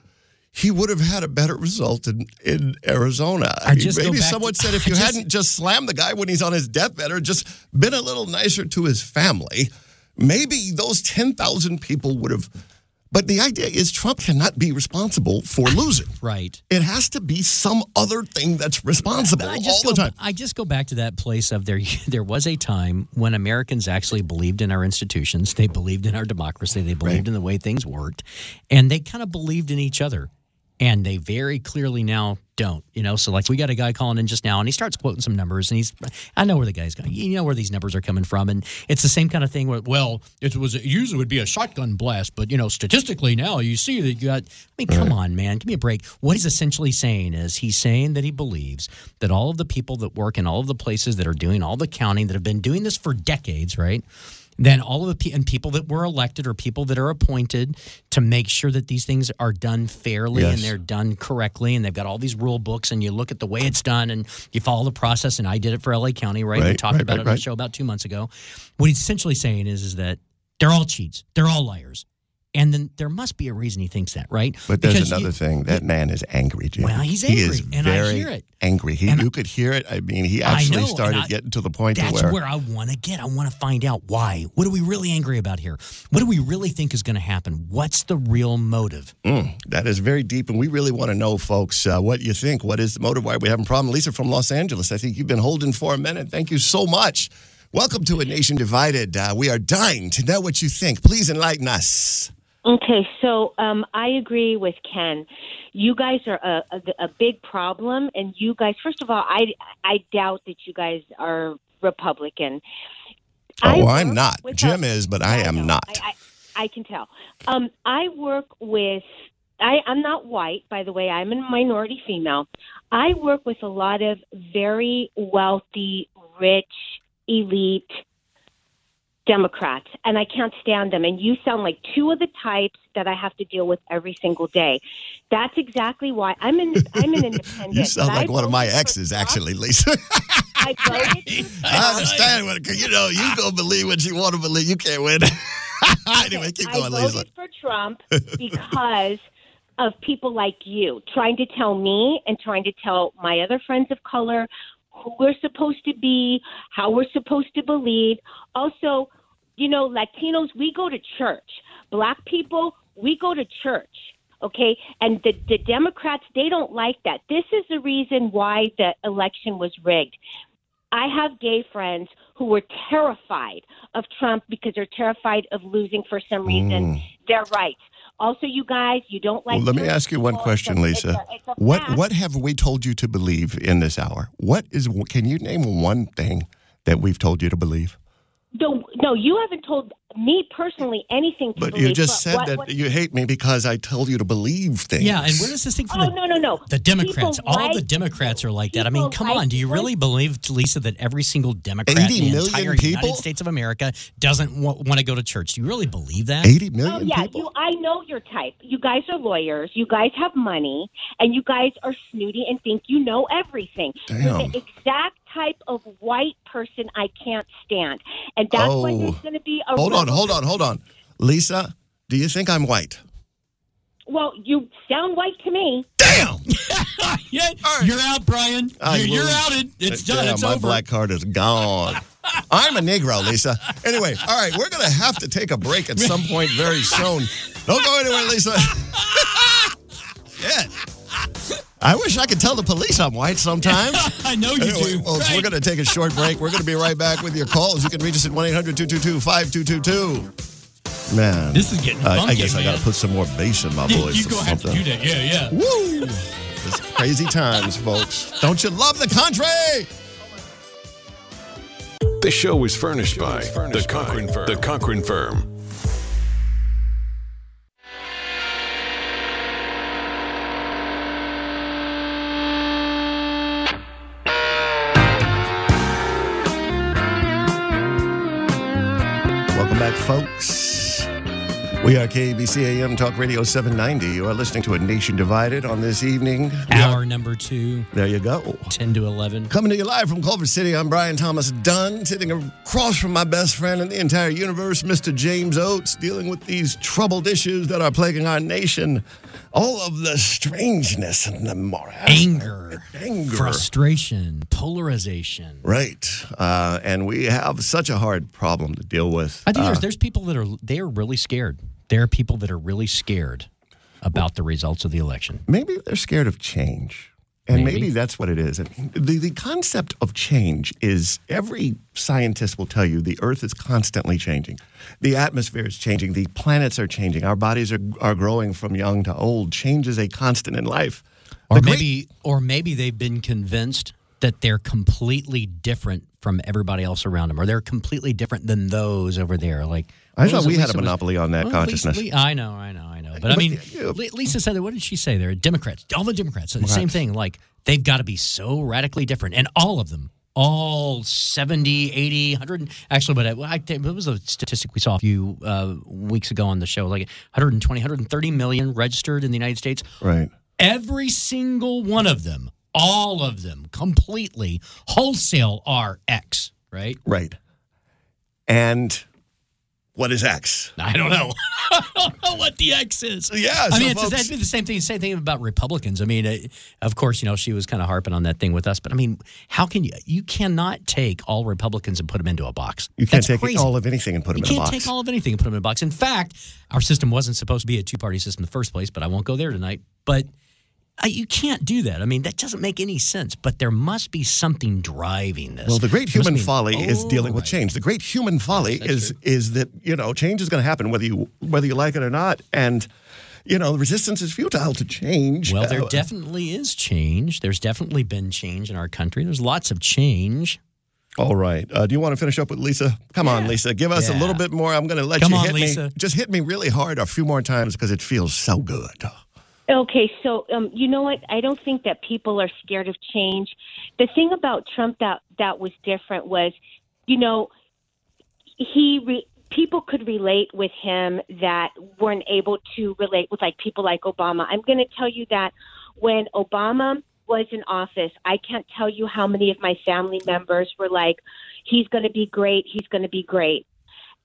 he would have had a better result in, in Arizona. I just go maybe someone to- said if I you just- hadn't just slammed the guy when he's on his deathbed or just been a little nicer to his family, maybe those 10,000 people would have. But the idea is Trump cannot be responsible for losing. right. It has to be some other thing that's responsible all just the go, time. I just go back to that place of there. [laughs] There was a time when Americans actually believed in our institutions. They believed in our democracy. They believed Right. in the way things worked, and they kind of believed in each other. And they very clearly now don't. You know, so like we got a guy calling in just now, and he starts quoting some numbers, and he's, I know where the guy's going. You know where these numbers are coming from, and it's the same kind of thing. Where well, it was it usually would be a shotgun blast, but you know, statistically now you see that you got. I mean, come on, man, give me a break. What he's essentially saying is he's saying that he believes that all of the people that work in all of the places that are doing all the counting that have been doing this for decades, right? Then all of the pe- and people that were elected or people that are appointed to make sure that these things are done fairly Yes. and they're done correctly and they've got all these rule books and you look at the way it's done and you follow the process. And I did it for LA County right, we talked right, about right, it on the show about 2 months ago. What he's essentially saying is is that they're all cheats. They're all liars and then there must be a reason he thinks that right But there's Because another you- thing. That man is angry, Jim. Well, he's angry, He is and I very hear it. Angry. He, And you could hear it. I mean, he actually know, started I- getting to the point That's where, where, I want to get. I want to find out why. What are we really angry about here? What do we really think is going to happen? What's the real motive? Mm, that is very deep, and we really want to know, folks, uh, what you think. What is the motive? Why are we having a problem? Lisa from Los Angeles. I think you've been holding for a minute. Thank you so much. Welcome to a nation divided. Uh, we are dying to know what you think. Please enlighten us. Okay, so um, I agree with Ken. You guys are a, a, a big problem, and you guys. First of all, I I doubt that you guys are Republican. I Oh, I'm not. Jim a- is, but I am know. not. I, I, I can tell. Um, I work with. I, I'm not white, by the way. I'm a minority female. I work with a lot of very wealthy, rich, elite Democrats, and I can't stand them. And you sound like two of the types that I have to deal with every single day. That's exactly why I'm in. [laughs] I'm an independent. You sound like I one of my exes, actually, Lisa. I voted [laughs] I understand what you know. You go believe what you want to believe. You can't win. [laughs] anyway, keep going, I Lisa. voted for Trump because of people like you trying to tell me and trying to tell my other friends of color who we're supposed to be, how we're supposed to believe. Also, you know, Latinos, we go to church. Black people, we go to church. Okay, and the the Democrats they don't like that. This is the reason why the election was rigged. I have gay friends who were terrified of Trump because they're terrified of losing for some reason their rights. Also, you guys, you don't like. Mm. Well, let me ask you one question, Lisa. it's a- it's a What what have we told you to believe in this hour? What is? Can you name one thing that we've told you to believe? No, no, you haven't told me personally anything to But believe. you just said what- that what- you hate me because I told you to believe things. Yeah, and where does this thing from? Oh the, no, no, no. the Democrats, People all the Democrats are like that. I mean, come like on. Do you really believe, Lisa, that every single Democrat in the entire people? United States of America doesn't wa- want to go to church? Do you really believe that? eighty Oh million yeah, people. you. I know your type. You guys are lawyers. You guys have money, and you guys are snooty and think you know everything. You're Damn. the exact type of white person I can't stand, and that's why Oh. there's going to be a. hold on, revolution. hold on, hold on, Lisa. Do you think I'm white? Well, you sound white to me. Damn. [laughs] yeah, right. you're out, Brian. I You're, you're outed. It's done. Damn, it's my over. black card is gone. [laughs] I'm a Negro, Lisa. Anyway, all right, we're gonna have to take a break at some point very soon. Don't go anywhere, Lisa. [laughs] yeah. I wish I could tell the police I'm white sometimes. [laughs] I know you Anyway, do. folks, we're going to take a short break. We're going to be right back with your calls. You can reach us at 1 800 222 5222. Man. This is getting I- I funky, guess I got to put some more bass in my You- voice. you or go have to something. do that. Yeah, yeah. Woo! It's crazy times, folks. Don't you love the country? This show is furnished by the Cochran Firm. The Cochran Firm. Folks. We are KABC AM Talk Radio 790. You are listening to A Nation Divided on this evening. Hour number two, There you go. 10 to 11. Coming to you live from Culver City, I'm Brian Thomas Dunn, sitting across from my best friend in the entire universe, Mr. James Oates, dealing with these troubled issues that are plaguing our nation. All of the strangeness and the moral Anger, anger. frustration, polarization. Right. Uh, and we have such a hard problem to deal with. I think Uh, there's, there's people that are they are really scared. There are people that are really scared about the results of the election. maybe they're scared of change. And maybe, Maybe. that's what it is. And the, the concept of change is every scientist will tell you the earth is constantly changing. The atmosphere is changing. The planets are changing. Our bodies are, are growing from young to old. Change is a constant in life. Or The great- maybe or maybe they've been convinced that they're completely different from everybody else around them, or they're completely different than those over there. Like I thought we had a Lisa was- monopoly on that Well, consciousness. Lisa- I know, I know, I know. But I mean, Lisa said, what did she say there? Democrats, all the Democrats, say the same thing. Like they've got to be so radically different, and all of them, all 70, 80, 100. Actually, but I, I it was a statistic we saw a few uh, weeks ago on the show like 120, 130 million registered in the United States. Right. Every single one of them, all of them, completely wholesale are X, right? Right. And what is X? I don't know. I don't know what the X is. Yeah, I mean, it's folks- the same thing. Same thing about Republicans. I mean, uh, of course, you know, she was kind of harping on that thing with us, but I mean, how can you? You cannot take all Republicans and put them into a box. You can't That's take crazy. all of anything and put them You in a can't box. take all of anything and put them in a box. In fact, our system wasn't supposed to be a two-party system in the first place, but I won't go there tonight. But you can't do that. I mean, that doesn't make any sense. But there must be something driving this. Well, the great human folly is Oh, dealing with change. The great human folly is is that you know change is going to happen whether you whether you like it or not, and you know resistance is futile to change. Well, there Uh, definitely is change. There's definitely been change in our country. There's lots of change. all right. Uh, do you want to finish up with Lisa? Come on, Lisa. Give us a little bit more. I'm going to let Come you on, hit Lisa. me. Just hit me really hard a few more times because it feels so good. Okay, so um, you know what? I don't think that people are scared of change. The thing about Trump that that was different was, you know, he re- people could relate with him that weren't able to relate with like people like Obama. I'm going to tell you that when Obama was in office, I can't tell you how many of my family members were like, "He's going to be great. He's going to be great."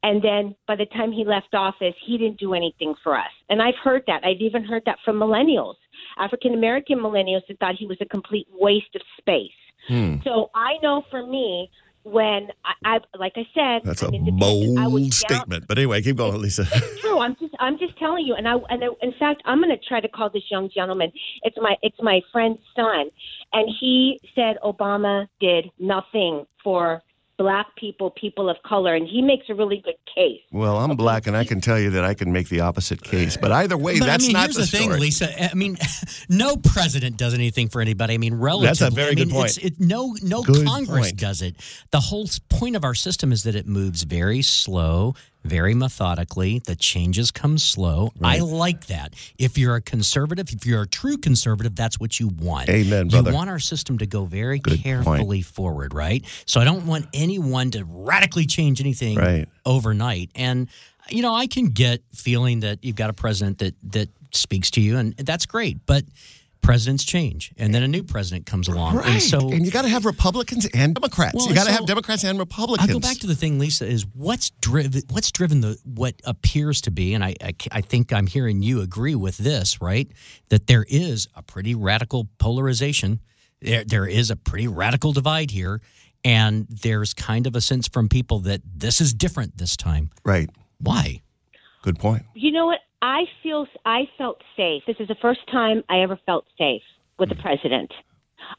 And then by the time he left office, he didn't do anything for us. And I've heard that. I've even heard that from millennials, African American millennials that thought he was a complete waste of space. Hmm. So I know for me, when I, I like I said, That's I'm a independent. I was bold statement. But anyway, keep going, Lisa. true. I'm just I'm just telling you. And I and I, in fact, I'm going to try to call this young gentleman. It's my it's my friend's son, and he said Obama did nothing for black people, people of color, and he makes a really good case. Well, I'm black, and I can tell you that I can make the opposite case. But either way, But that's I mean, not here's the, the, thing, story. Lisa. I mean, [laughs] no president does anything for anybody. I mean, relatively. very I mean, good point. It's, it, no, no Good Congress point. does it. The whole point of our system is that it moves very slow, very methodically. The changes come slow. I like that. If you're a conservative, if you're a true conservative, that's what you want. Amen, brother. You want our system to go very Good carefully forward, right? So I don't want anyone to radically change anything Right. overnight. And you know, I can get feeling that you've got a president that that speaks to you, and that's great. But presidents change, and then a new president comes along, Right. and so and you got to have Republicans and Democrats. Well, you got to so- have Democrats and Republicans. I go back to the thing, Lisa, is what's driven what's driven the what appears to be, and I, I I think I'm hearing you agree with this, right? That there is a pretty radical polarization. There there is a pretty radical divide here, and there's kind of a sense from people that this is different this time. right. Why? Good point. You know what? I feel I felt safe. This is the first time I ever felt safe with the president.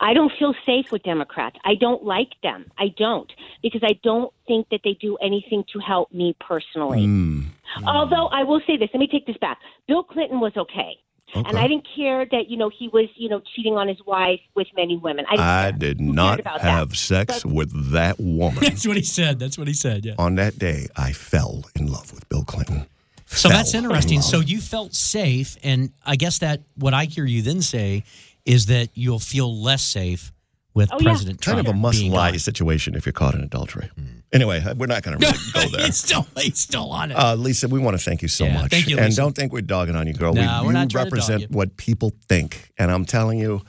I don't feel safe with Democrats. I don't like them. I don't because I don't think that they do anything to help me personally. Hmm. Although I will say this, let me take this back. Bill Clinton was okay. And I didn't care that, you know, he was, you know, cheating on his wife with many women. I, didn't I did Who not have that? sex But- with that woman. [laughs] That's what he said. That's what he said. Yeah. On that day, I fell in love with Bill Clinton. So that's interesting. So you felt safe, and I guess that what I hear you then say is that you'll feel less safe with Oh, yeah. President kind of a must being lie gone. situation if you're caught in adultery. Anyway, we're not going to really [laughs] go there. he's still he's still on it. Uh, Lisa, we want to thank you so Yeah, much. thank you, and don't think we're dogging on you, girl. No, we, we're you not trying to dog represent you. what people think. And I'm telling you,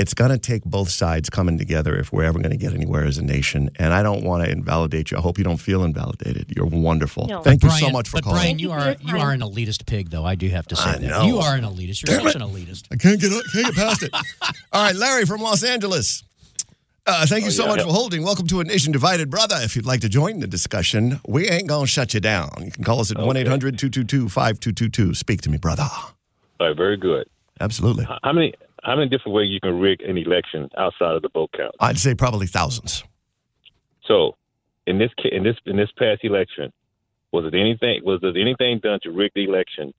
it's going to take both sides coming together if we're ever going to get anywhere as a nation. And I don't want to invalidate you. I hope you don't feel invalidated. You're wonderful. No. Thank you Brian, so much for but calling. Brian, you are you are an elitist pig, though. I do have to say I that know. you are an elitist. You're Damn such it. an elitist. I can't get can't get past it. [laughs] All right, Larry from Los Angeles. Uh, thank you so much for holding. Welcome to a nation divided, brother. If you'd like to join the discussion, we ain't gonna shut you down. You can call us at one 1-800-222-5222. Speak to me, brother. All right, very good. Absolutely. How many how many different ways you can rig an election outside of the vote count? I'd say probably thousands. So, in this in this in this past election, was it anything was there anything done to rig the election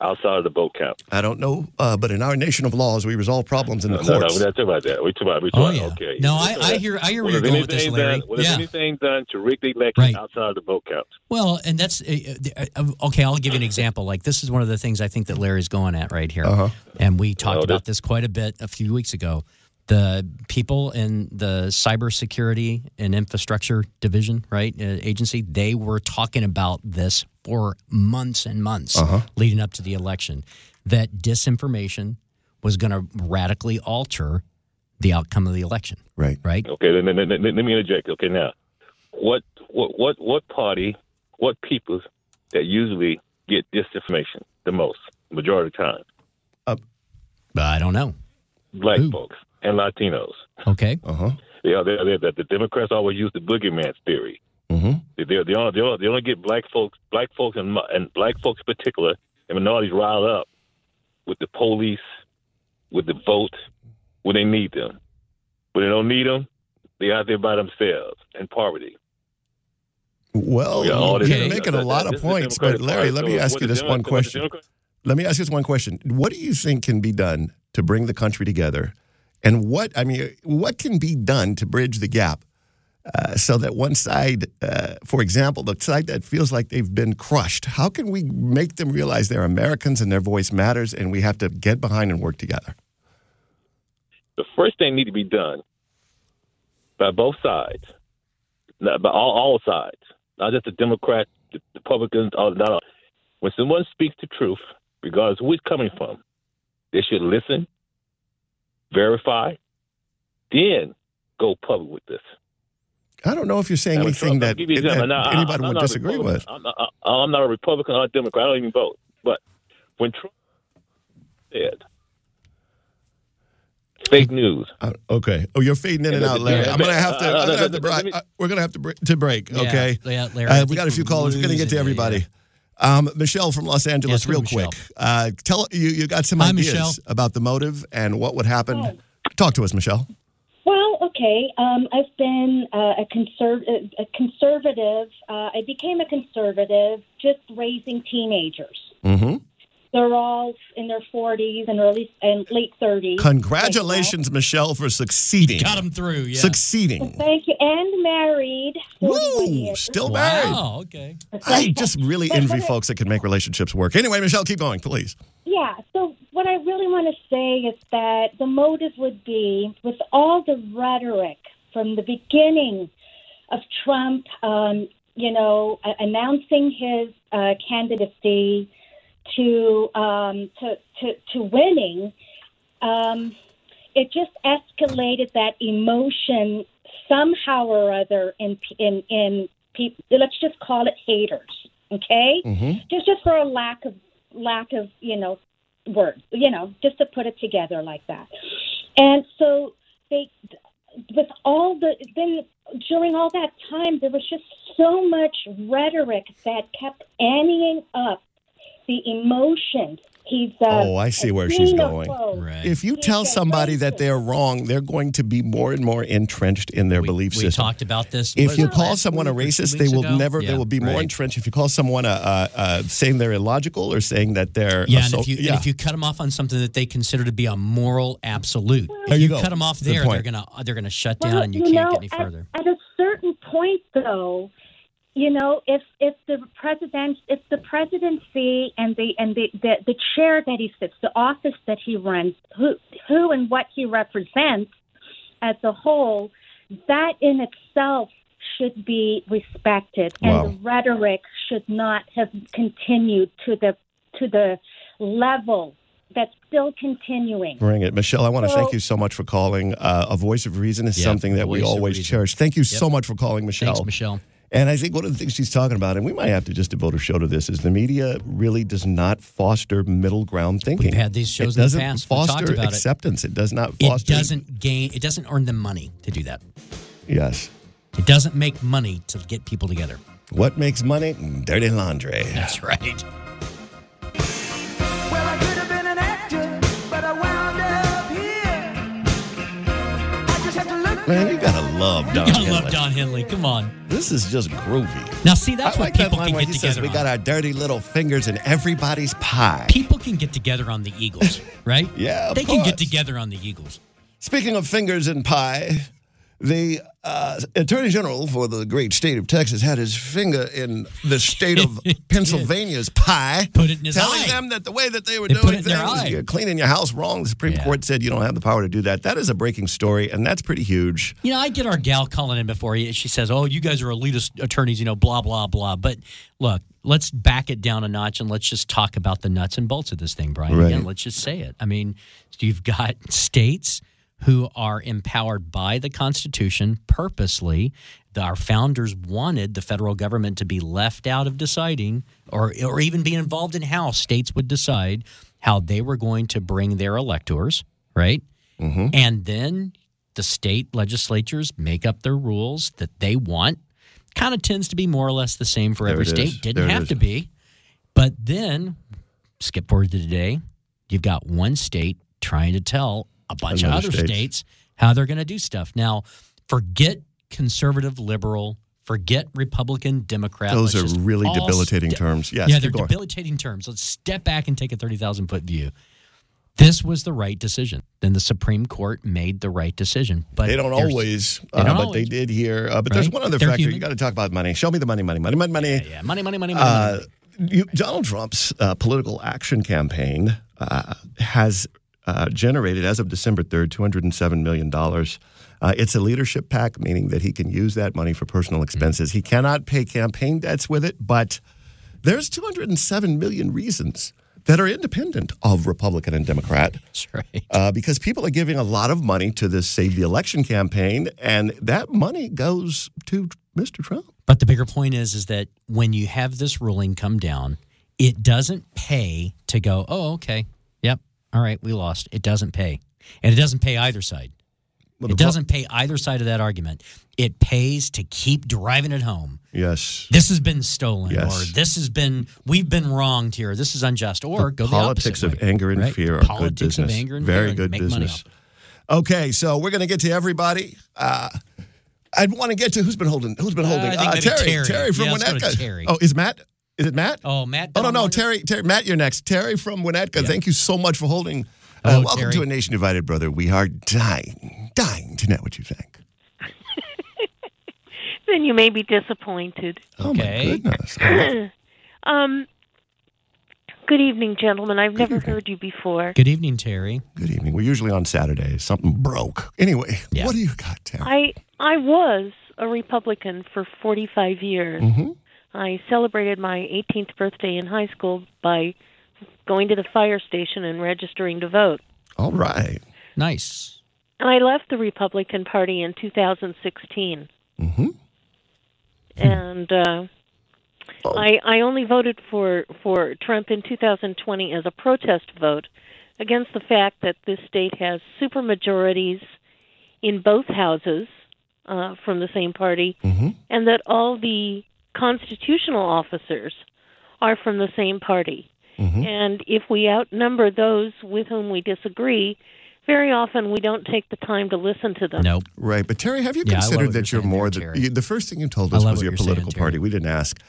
outside of the boat count? I don't know, uh, but in our nation of laws, we resolve problems in the No, no, no, we're not talking about that. We're talking about, we're Oh talking yeah. about okay. No, We're I, talking I about- hear I hear where was you're going with this, anything Larry. Done, was Yeah. anything done to rig the election Right. outside of the vote count? Well, and that's uh, uh, okay. I'll give you an example. Like this is one of the things I think that Larry's going at right here, Uh-huh. and we talked Well, about this quite a bit a few weeks ago. the people in the cybersecurity and infrastructure division, right, uh, agency, they were talking about this for months and months Uh-huh. leading up to the election. That disinformation was going to radically alter the outcome of the election. Right. Right. Okay, then, then, then, then let me interject. Okay, now, what what what what party, what people that usually get disinformation the most, majority of the time? I don't know. Black folks and Latinos. Okay. Uh huh. Yeah, they they the, the Democrats always use the boogeyman theory. Mm-hmm. They they, they, only, they, only, they only get black folks, black folks and and black folks in particular, and minorities riled up with the police, with the vote when they need them. When they don't need them, They're out there by themselves in poverty. Well, Yeah, you're making a lot of points, but Larry, let me ask you this one question. Let me ask you this one question. What do you think can be done to bring the country together? And what, I mean, what can be done to bridge the gap uh, so that one side, uh, for example, the side that feels like they've been crushed, how can we make them realize they're Americans and their voice matters and we have to get behind and work together? the first thing need to be done by both sides, by all, all sides, not just the Democrats, the Republicans, all not all. When someone speaks the truth, regardless who it's coming from, they should listen, verify, then go public with this. I don't know if you're saying Now, anything Trump- that, give you an that example. Now, I- anybody I'm would disagree with. I'm not, I- I'm not a Republican or a Democrat. I don't even vote. But when Trump said fake news, Uh, okay. Oh, you're fading in and Yeah, out, Larry. I'm gonna have to. uh, I'm gonna uh, have to. uh, me- uh, we're gonna have to br- to break. Yeah, Okay. yeah, Larry, Uh, we got a few callers. We're gonna get to losing you, everybody. Um, Michelle from Los Angeles, Yes, real Michelle. quick. Uh, tell you you got some Hi, ideas Michelle. about the motive and what would happen. Hi. Talk to us, Michelle. Well, okay. Um, I've been uh, a, conserv- a conservative. Uh, I became a conservative just raising teenagers. Mm-hmm. They're all in their 40s and early and late 30s. Congratulations, Michelle, for succeeding. Got him through. Yeah. Succeeding. Thank you. And married. Woo! Still married. Wow. Okay. I just really envy folks that can make relationships work. Anyway, Michelle, keep going, please. Yeah. So what I really want to say is that the motive would be with all the rhetoric from the beginning of Trump, um, you know, announcing his uh, candidacy to um, to, to to winning. Um, it just escalated that emotion somehow or other in in in people. Let's just call it haters. Okay Mm-hmm. just just for a lack of lack of you know words you know just to put it together like that. And so they with all the then during all that time there was just so much rhetoric that kept anteing up the emotions he's uh, Oh, I see where she's going. Right. If you He's tell a somebody that they're wrong, they're going to be more and more entrenched in their we, belief we system. talked about this. if you call someone a week or two racist, they will ago? never. Yeah, they will be more right. entrenched. If you call someone a, uh, uh, saying they're illogical or saying that they're Yeah, a and if you yeah. and if you cut them off on something that they consider to be a moral absolute, There if you you, go. cut them off there, they're gonna they're gonna shut down, Well, and you, you can't know, get any at- further. At, a certain point, though, you know, if if the president, if the presidency and the and the, the the chair that he sits, the office that he runs, who who and what he represents as a whole, that in itself should be respected, Wow. and the rhetoric should not have continued to the to the level that's still continuing. Bring it. Michelle, I want to thank you so much for calling. Uh, a voice of reason is Yeah, something that we always cherish. Thank you Yep. so much for calling, Michelle. Thanks, Michelle. And I think one of the things she's talking about, and we might have to just devote a show to this, is the media really does not foster middle ground thinking. We've had these shows it in the doesn't past. Foster about it. acceptance. It. does not It foster. doesn't gain. It doesn't earn them money to do that. Yes. It doesn't make money to get people together. What makes money? Dirty laundry. That's right. [laughs] Man, you gotta love Don. I love Henley. Don Henley. Come on. This is just groovy. Now, see, that's I what like that people line can where get he says, together We on. got our dirty little fingers in everybody's pie. people can get together on the Eagles, [laughs] right? Yeah, of they can get together on the Eagles. Speaking of fingers in pie, The uh, Attorney General for the great state of Texas had his finger in the state of [laughs] Pennsylvania's pie, Put it in his telling eye. them that the way that they were They doing put it in things, you're cleaning your house wrong. The Supreme Court said you don't have the power to do that. That is a breaking story, and that's pretty huge. You know, I get our gal calling in before. She says, "Oh, you guys are elitist attorneys," you know, blah blah blah. But look, let's back it down a notch and let's just talk about the nuts and bolts of this thing, Brian. Right. Again, let's just say it. I mean, you've got [laughs] states who are empowered by the Constitution purposely. Our founders wanted the federal government to be left out of deciding, or or even be involved in how states would decide how they were going to bring their electors, right? Mm-hmm. And then the state legislatures make up their rules that they want. Kind of tends to be more or less the same for There every state. is. Didn't There have to be. But then, skip forward to today, you've got one state trying to tell a bunch of other states. states how they're going to do stuff. Now, forget conservative, liberal, forget Republican, Democrat. Those Let's are really debilitating st- terms. Yes, yeah, they're going. debilitating terms. Let's step back and take a 30,000 foot view. This was the right decision. Then the Supreme Court made the right decision. But they don't always, they uh, don't but always. they did here. Uh, but there's one other They're factor. You got to talk about money. Show me the money, money, money, money, money. Yeah, money, money, money, money. Uh, money. you, Donald Trump's uh, political action campaign uh, has uh, generated, as of December 3rd, $207 million. Uh, it's a leadership PAC, meaning that he can use that money for personal expenses. He cannot pay campaign debts with it, but there's 207 million reasons that are independent of Republican and Democrat. [laughs] That's right. Uh, because people are giving a lot of money to this Save the Election campaign, and that money goes to Mr. Trump. But the bigger point is, is that when you have this ruling come down, it doesn't pay to go, oh, okay, all right, we lost. It doesn't pay. And it doesn't pay either side. Well, it doesn't pay either side of that argument. It pays to keep driving it home. Yes. This has been stolen, Yes. or this has been, we've been wronged here. This is unjust, or go Politics the of way, anger and right? fear are good Politics of business. anger and Very good business. Okay, so we're going to get to everybody. Uh, I'd want to get to who's been holding. Who's been Uh, holding? Think Uh, maybe Terry. Terry. from Yeah, Winnetka. Terry. Oh, is Matt? Is it Matt? Oh, Matt. Oh no, no, Terry, Terry, Matt, you're next. Terry from Winnetka. Yeah. Thank you so much for holding. Uh, Oh, welcome Terry. to a nation divided, brother. We are dying, dying to know what you think. [laughs] then you may be disappointed. Oh Okay. my goodness. [laughs] um, good evening, gentlemen. I've never heard you before. Good evening, Terry. Good evening. We're usually on Saturdays. Something broke. Anyway, Yeah. what do you got, Terry? I I was a Republican for 45 years. hmm I celebrated my 18th birthday in high school by going to the fire station and registering to vote. All right. Nice. And I left the Republican Party in 2016. Mm-hmm. And uh, Oh. I I only voted for for Trump in 2020 as a protest vote against the fact that this state has supermajorities in both houses uh, from the same party, Mm-hmm. and that all the constitutional officers are from the same party. Mm-hmm. And if we outnumber those with whom we disagree, very often we don't take the time to listen to them. Nope. Right, but Terry, have you Yeah, considered what that you're you're more there, than the first thing you told us was your you're saying, political party. We didn't ask,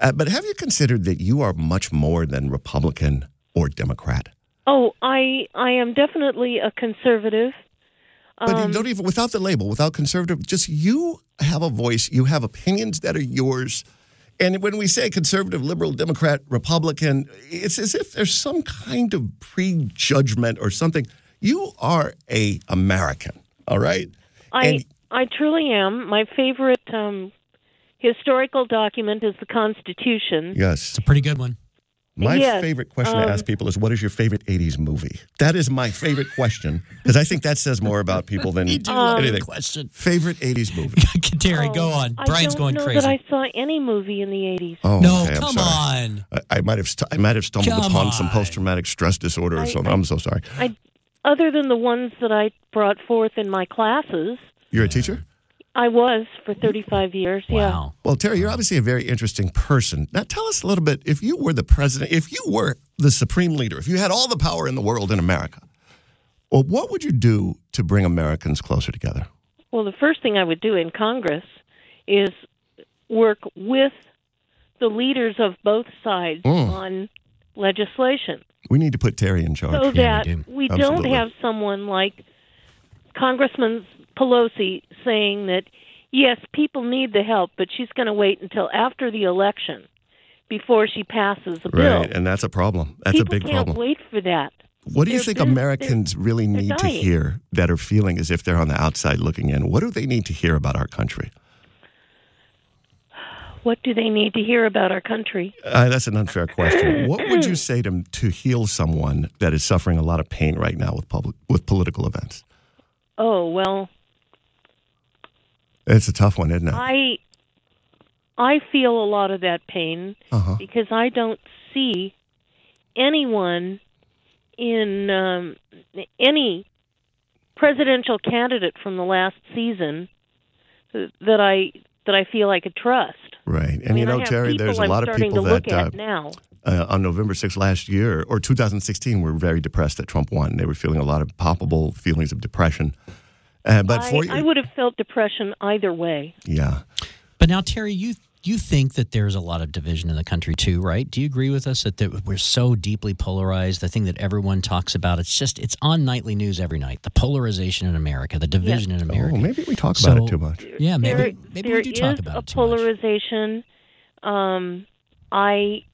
uh, but have you considered that you are much more than Republican or Democrat? Oh, I I am definitely a conservative. But Um, don't even without the label, without conservative. Just you have a voice. You have opinions that are yours. And when we say conservative, liberal, Democrat, Republican, it's as if there's some kind of prejudgment or something. You are a American, all right? I And- I truly am. My favorite um, historical document is the Constitution. Yes. It's a pretty good one. My Yes, favorite question to um, ask people is, "What is your favorite '80s movie?" That is my favorite question because I think that says more about people than [laughs] You do Um, love anything. question. Favorite '80s movie? [laughs] Terry, go Oh, on. I Brian's don't going know crazy. that I saw any movie in the 80s. Oh, no, okay, come sorry. on. I, I might have st- I might have stumbled Come upon some post traumatic stress disorder or I- something. I- I'm so sorry. I, other than the ones that I brought forth in my classes, You're a teacher. I was for 35 years. Yeah. Wow. Well, Terry, you're obviously a very interesting person. Now, tell us a little bit. If you were the president, if you were the supreme leader, if you had all the power in the world in America, well, what would you do to bring Americans closer together? Well, the first thing I would do in Congress is work with the leaders of both sides Mm. on legislation We need to put Terry in charge. so Yeah, that we do. we, don't have someone like Congressman Pelosi saying that yes, people need the help, but she's going to wait until after the election before she passes the bill. Right, and that's a problem. That's people a big can't problem. wait for that. What do you They're- think they're- Americans really need to hear that are feeling as if they're on the outside looking in? What do they need to hear about our country? What do they need to hear about our country? Uh, that's an unfair question. What would you say to to heal someone that is suffering a lot of pain right now with public with political events? Oh well, It's a tough one, isn't it? I I feel a lot of that pain Uh-huh. because I don't see anyone in um, any presidential candidate from the last season that I that I feel I could trust. Right, and I mean, you know, Terry, there's a I'm lot of people that at uh, now. uh, on November 6th last year or 2016 were very depressed that Trump won. They were feeling a lot of palpable feelings of depression. Uh, but I, for you, I would have felt depression either way. yeah, But now, Terry, you you think that there's a lot of division in the country too, right? Do you agree with us that, that we're so deeply polarized? The thing that everyone talks about, it's just it's on nightly news every night. The polarization in America, the division in America. Oh, maybe we talk about it too much. Yeah, maybe there, maybe there we do talk about a it too much. polarization. Um, I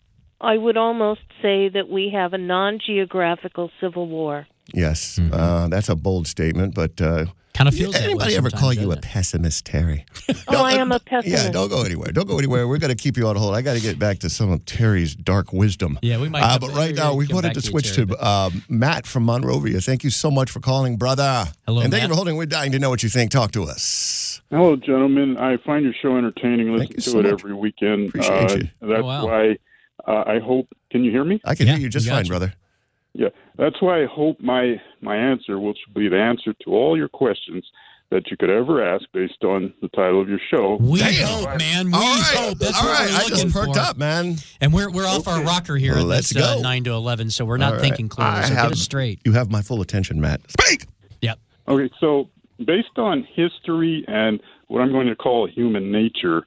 I would almost say that we have a non-geographical civil war. Yes, uh, that's a bold statement, but uh, kind of feels that way anybody ever call you a doesn't pessimist, Terry? [laughs] Oh, I am a [laughs] pessimist. Yeah, don't go anywhere. Don't go anywhere. We're going to keep you on hold. I got to get back to some of Terry's dark wisdom. Yeah, we might Uh, but right now, we wanted to to switch Terry, to um, Matt from Monrovia. Thank you so much for calling, brother. Hello, and thank you for holding. We're dying to know what you think. Talk to us. Hello, gentlemen. I find your show entertaining. Listen you to so it much. every weekend. Appreciate uh, you. That's Oh, wow. why uh, I hope. Can you hear me? I can Yeah, hear you just we fine, you. brother. Yeah, that's why I hope my my answer will be the answer to all your questions that you could ever ask based on the title of your show. We Damn. hope, man. We All right, hope. That's all what right. we're I just looking perked for. up, man. And we're we're off our rocker here. Well, at let's this, uh, nine to eleven, so we're not right. thinking clearly. I So have- get us straight. You have my full attention, Matt. Speak. Yep. Okay, so based on history and what I'm going to call human nature,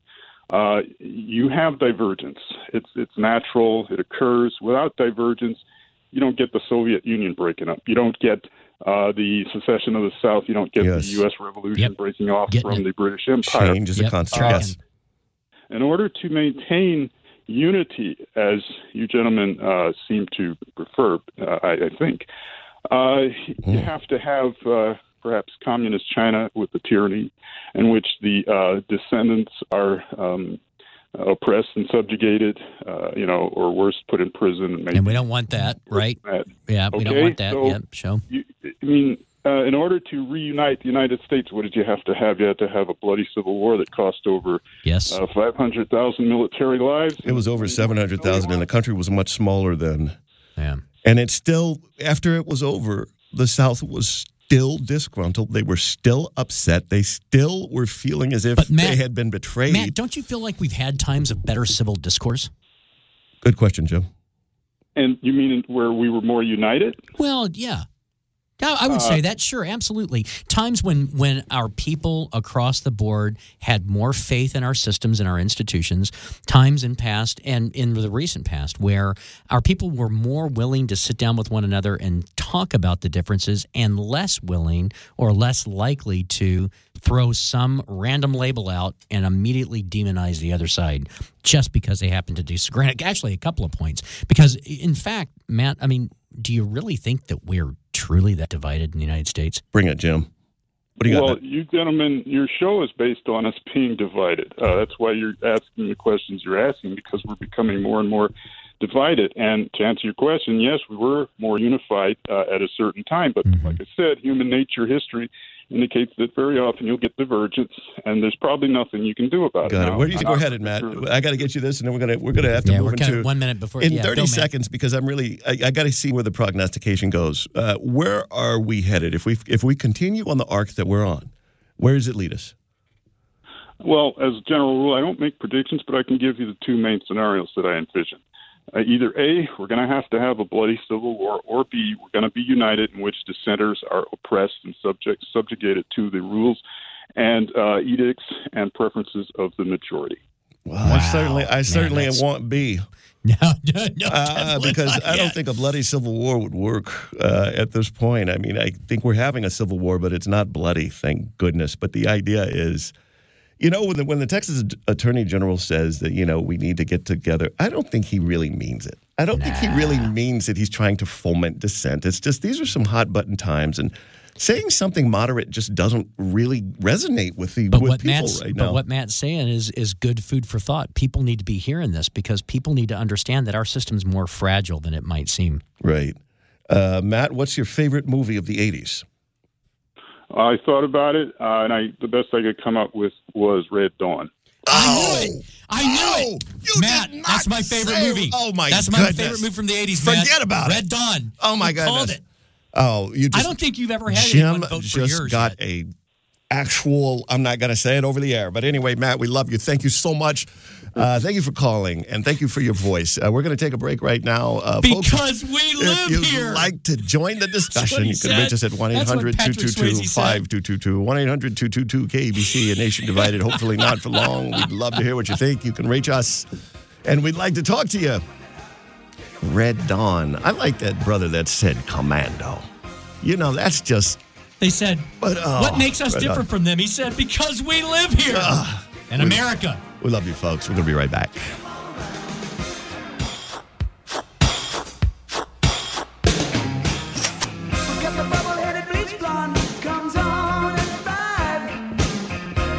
uh, you have divergence. It's it's natural. It occurs. Without divergence, you don't get the Soviet Union breaking up. You don't get uh, the secession of the South. You don't get Yes. the U.S. Revolution Yep. breaking off Getting from it. the British Empire. Change is a constant. tracking. Yes. In order to maintain unity, as you gentlemen uh, seem to prefer, uh, I, I think, uh, you have to have uh, perhaps communist China with the tyranny, in which the uh, descendants are um, oppressed and subjugated, uh, you know, or worse, put in prison and And we don't want that, right? mad. Yeah, we don't want that. so- yep. Show. You, I mean, uh, in order to reunite the United States, what did you have to have? You had to have a bloody civil war that cost over Yes. uh, 500,000 military lives. It was over 700,000, and the country was much smaller then. yeah. And it's still, after it was over, the South was still disgruntled. They were still upset. They still were feeling as if Matt- they had been betrayed. Matt, don't you feel like we've had times of better civil discourse? Good question, Jim. And you mean where we were more united? Well, yeah. I I would Uh, say that, sure, absolutely. Times when when our people across the board had more faith in our systems and our institutions. Times in past and in the recent past where our people were more willing to sit down with one another and talk about the differences, and less willing or less likely to throw some random label out and immediately demonize the other side just because they happen to disagree. Actually, a couple of points because, in fact, Matt, I mean, do you really think that we're truly that divided in the United States? Bring it, Jim. What do you well, got? Well, you gentlemen, your show is based on us being divided. Uh, that's why you're asking the questions you're asking because we're becoming more and more divided. And to answer your question, yes, we were more unified uh, at a certain time, but Mm-hmm. like I said, human nature, history indicates that very often you'll get divergence, and there's probably nothing you can do about it. Got it. Now, Where do you think we're headed, Matt? sure- I got to get you this, and then we're gonna we're gonna have to Yeah, move we're into one minute before in yeah, thirty go, Matt. seconds because I'm really I, I got to see where the prognostication goes. Uh, where are we headed if we if we continue on the arc that we're on? Where does it lead us? Well, as a general rule, I don't make predictions, but I can give you the two main scenarios that I envision. Uh, either A, we're going to have to have a bloody civil war, or B, we're going to be united in which dissenters are oppressed and subject subjugated to the rules and uh, edicts and preferences of the majority. Well, I certainly I Man, certainly that's- want B. [laughs] No, no, no. Uh, because I don't think a bloody civil war would work uh, at this point. I mean, I think we're having a civil war, but it's not bloody, thank goodness. But the idea is, you know, when the, when the Texas Attorney General says that, you know, we need to get together, I don't think he really means it. I don't think he really means that he's trying to foment dissent. It's just these are some hot button times. And saying something moderate just doesn't really resonate with the But with what people Matt's right but what Matt's saying is is good food for thought. People need to be hearing this because people need to understand that our system's more fragile than it might seem. Right. Uh, Matt, what's your favorite movie of the 80s? I thought about it, uh, and I the best I could come up with was Red Dawn. I knew it. I knew it. Matt, that's my favorite say- movie. Oh, my That's my goodness. favorite movie from the 80s, Forget Matt. about Red it. Red Dawn. Oh, my god. called it. Oh, you just I don't think you've ever had Jim anyone vote for just yours. got a actual. I'm not going to say it over the air, but anyway, Matt, we love you. Thank you so much. Uh, thank you for calling and thank you for your voice. Uh, we're going to take a break right now, uh, folks. Because we live if you'd here. like to join the discussion, you can said. reach us at 1 That's what 800 Patrick 222 Swayze said. 5222. 1 800 222 KABC, a nation divided. Hopefully not for long. We'd love to hear what you think. You can reach us and we'd like to talk to you. Red Dawn. I like that brother that said commando. You know, that's just. They said, but, oh, what makes us Red uh, different Dawn. from them? He said, because we live here uh, in we- America. We love you, folks. We're going to be right back.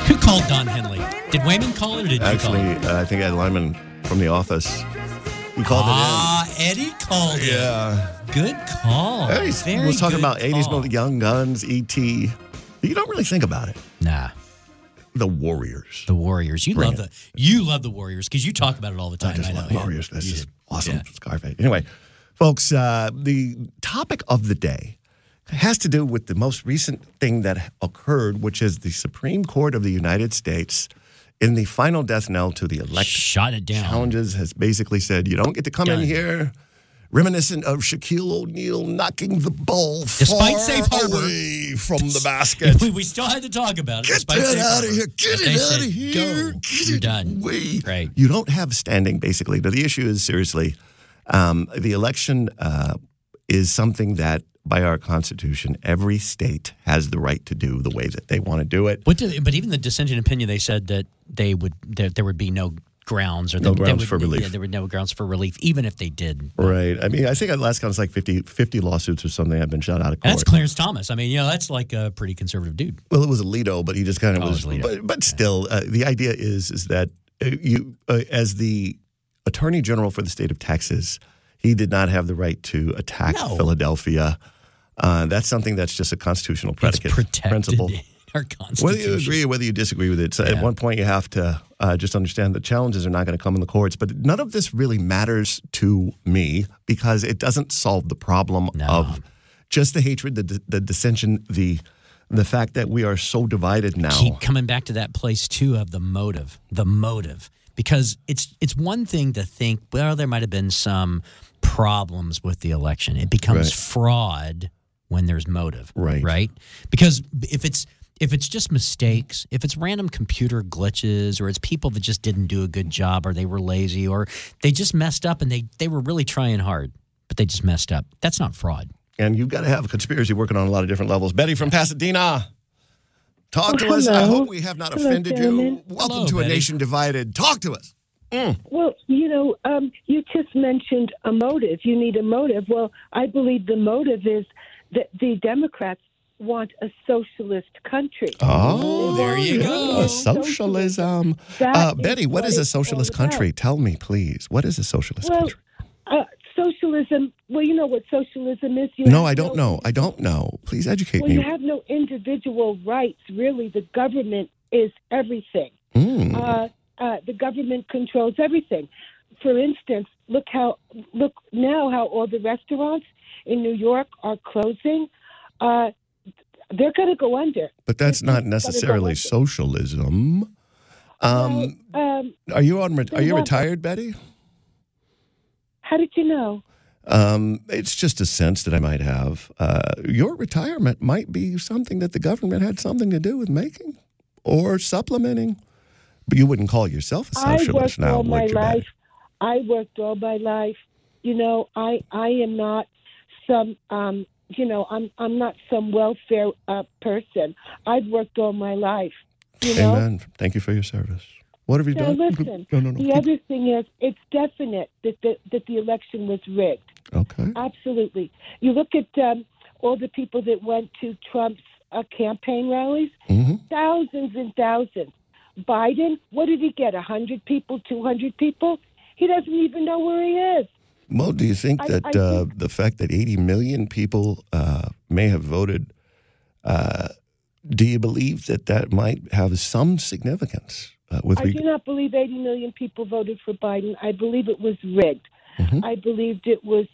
Who called Don Henley? Did Wayman call it or did you Actually, call it? uh, I think I had Lyman from the office. He called Ah, Eddie called it it. Yeah. Good call. Eddie Very was talking about 80s call. movie, Young Guns, E.T. You don't really think about it. Nah. The Warriors. The Warriors. You Bring love it. the you love the Warriors because you talk about it all the time. I, just know. love yeah. Warriors. That's You just awesome. Yeah. Scarface. Anyway, folks, uh, the topic of the day has to do with the most recent thing that occurred, which is the Supreme Court of the United States in the final death knell to the elect shot it down. challenges has basically said you don't get to come in here reminiscent of Shaquille O'Neal knocking the ball Despite far safe harbor. away from the [laughs] basket. we, we still had to talk about it. Get despite that out of here. Get But it out said, of here. Go. Get You're it done. away. Right. You don't have standing, basically. Now, the issue is seriously um, the election uh, is something that, by our Constitution, every state has the right to do the way that they want to do it. Do but even the dissenting opinion, they said that they would that there would be no grounds or No they grounds would- for relief. Yeah, there were no grounds for relief, even if they did. Right. I mean, I think at last count it's like 50, 50 lawsuits or something have been shot out of court. that's Clarence Thomas. I mean, you know, that's like a pretty conservative dude. Well, it was Alito, but he just kind of Oh, was. But, but still, uh, the idea is is that uh, you, uh, as the Attorney General for the state of Texas, he did not have the right to attack No. Philadelphia. Uh, that's something that's just a constitutional predicate principle. [laughs] our Constitution. Whether you agree or whether you disagree with it, so at one point you have to uh, just understand the challenges are not going to come in the courts. But none of this really matters to me because it doesn't solve the problem of just the hatred, the, the dissension, the the fact that we are so divided now. keep coming back to that place too of the motive, the motive, because it's it's one thing to think well there might have been some problems with the election. It becomes Right. fraud when there's motive, Right. Right, because if it's if it's just mistakes, if it's random computer glitches, or it's people that just didn't do a good job, or they were lazy, or they just messed up and they they were really trying hard, but they just messed up. That's not fraud. and you've got to have a conspiracy working on a lot of different levels. Betty from Pasadena, talk Oh, to us. I hope we have not Hello, offended you. Welcome Hello, to a nation divided. Talk to us. Mm. Well, you know, um, you just mentioned a motive. You need a motive. Well, I believe the motive is that the Democrats want a socialist country. Oh, there you go. Socialism. Uh, Betty, what what is a socialist about. country? Tell me, please. What is a socialist Well, country? uh, socialism. Well, you know what socialism is. You No, I don't know. I don't know. Please educate Well, me. you have no individual rights. Really, the government is everything. Mm. Uh, uh, the government controls everything. For instance, look how look now how all the restaurants in New York are closing. Uh, they're going to go under. But that's not necessarily socialism. Um, Um, are you on? Are you retired, Betty? how did you know? Um, it's just a sense that I might have. Uh, your retirement might be something that the government had something to do with making or supplementing. But you wouldn't call yourself a socialist worked now, all my would you, Betty? life. I worked all my life. You know, I I am not some um you know, I'm I'm not some welfare uh, person. I've worked all my life. You know? Amen. Thank you for your service. What have you Now done? listen. No, no, no. The other thing is, it's definite that the that the election was rigged. Okay. Absolutely. You look at um, all the people that went to Trump's uh, campaign rallies, Mm-hmm. thousands and thousands. Biden, what did he get? A hundred people, two hundred people? He doesn't even know where he is. Well, do you think I- that I uh, think- the fact that 80 million people uh, may have voted, uh, do you believe that that might have some significance uh, with I reg- do not believe 80 million people voted for Biden. I believe it was rigged. Mm-hmm. I believed it was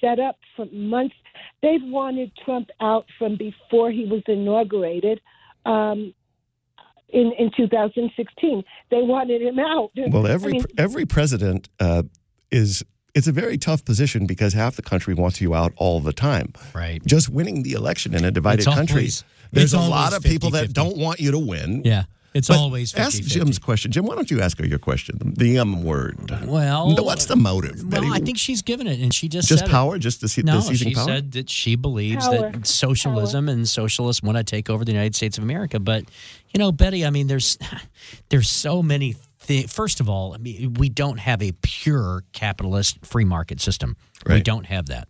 set up for months. They've wanted Trump out from before he was inaugurated um, in, in 2016. They wanted him out. Well, I every mean, every president uh, is it's a very tough position because half the country wants you out all the time. Right. Just winning the election in a divided It's country. always- There's it's a lot always of people 50-50. that don't want you to win. Yeah. It's But always ask 50-50. Jim's question. Jim, why don't you ask her your question? The M word. Well, what's the motive? Well, Betty? I think she's given it, and she just Just said it. power? Just the se- the no, seizing she power? said that she believes Power. that socialism and socialists want to take over the United States of America. But you know, Betty, I mean, there's [sighs] there's so many. Thi- First of all, I mean, we don't have a pure capitalist free market system. We don't have that.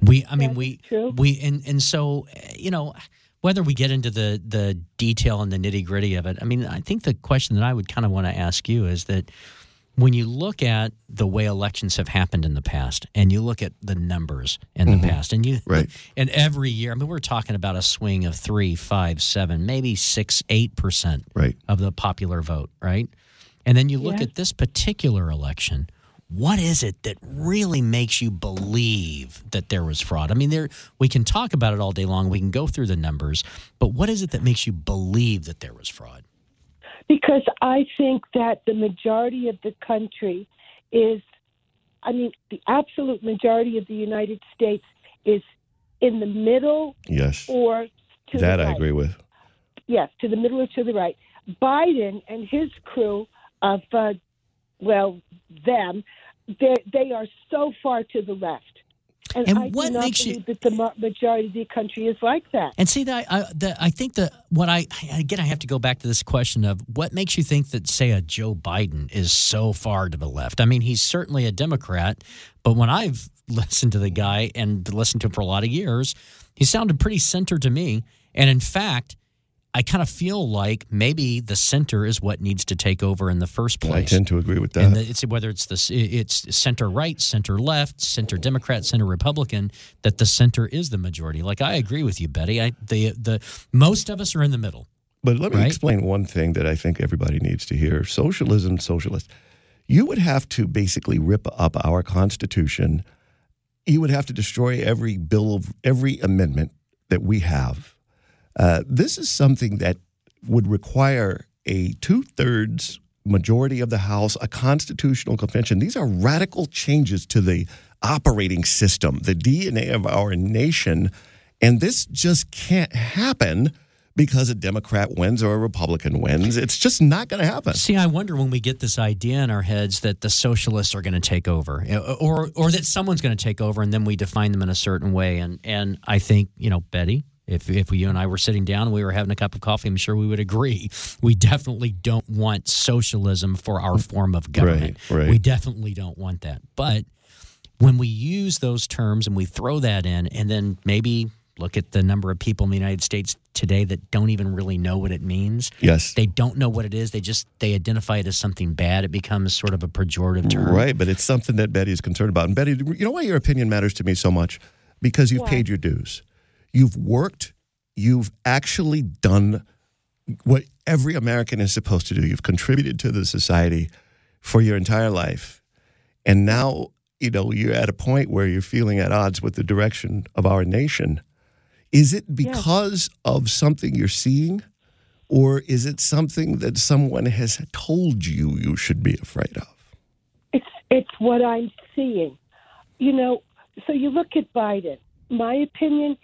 We, I mean, That's we true. we and and so you know whether we get into the the detail and the nitty gritty of it. I mean, I think the question that I would kind of want to ask you is that when you look at the way elections have happened in the past and you look at the numbers in the mm-hmm. past and you Right. and every year i mean we're talking about a swing of three five seven maybe six eight percent Right. of the popular vote right and then you look Yeah. at this particular election what is it that really makes you believe that there was fraud i mean there we can talk about it all day long we can go through the numbers but what is it that makes you believe that there was fraud because I think that the majority of the country is, I mean, the absolute majority of the United States is in the middle Yes. or to That the I right. agree with. Yes, to the middle or to the right. Biden and his crew of, uh, well, them, they they are so far to the left. And, And I what makes you- that the majority of the country is like that. And see that I, the, I think that what I again I have to go back to this question of what makes you think that say a Joe Biden is so far to the left. I mean, he's certainly a Democrat, but when I've [laughs] listened to the guy and listened to him for a lot of years, he sounded pretty center to me. And in fact, I kind of feel like maybe the center is what needs to take over in the first place. I tend to agree with that. And the, it's whether it's the it's center right, center left, center Democrat, center Republican. That the center is the majority. Like I agree with you, Betty. I the the most of us are in the middle. But let me Right? explain one thing that I think everybody needs to hear. Socialism, socialist. You would have to basically rip up our Constitution. You would have to destroy every bill of every amendment that we have. Uh, this is something that would require a two thirds majority of the House, a constitutional convention. These are radical changes to the operating system, the DNA of our nation. And this just can't happen because a Democrat wins or a Republican wins. It's just not going to happen. See, I wonder when we get this idea in our heads that the socialists are going to take over, uh, or or that someone's going to take over, and then we define them in a certain way. And and I think you know, Betty, if if you and I were sitting down and we were having a cup of coffee, I'm sure we would agree. We definitely don't want socialism for our form of government. Right, right. We definitely don't want that. But when we use those terms and we throw that in, and then maybe look at the number of people in the United States today that don't even really know what it means. Yes. They don't know what it is. They just they identify it as something bad. It becomes sort of a pejorative term. Right, but it's something that Betty is concerned about. And Betty, you know why your opinion matters to me so much? Because you've Why? paid your dues. You've worked, you've actually done what every American is supposed to do. You've contributed to the society for your entire life. And now, you know, you're at a point where you're feeling at odds with the direction of our nation. Is it because of something you're seeing? Or is it something that someone has told you you should be afraid of? It's it's what I'm seeing. You know, so you look at Biden. My opinion,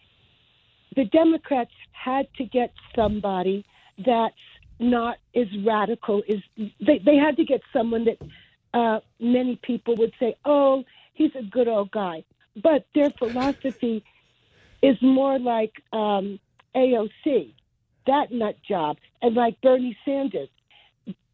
the Democrats had to get somebody that's not as radical as they they had to get someone that uh, many people would say, "Oh, he's a good old guy," but their philosophy is more like um, AOC, that nut job, and like Bernie Sanders.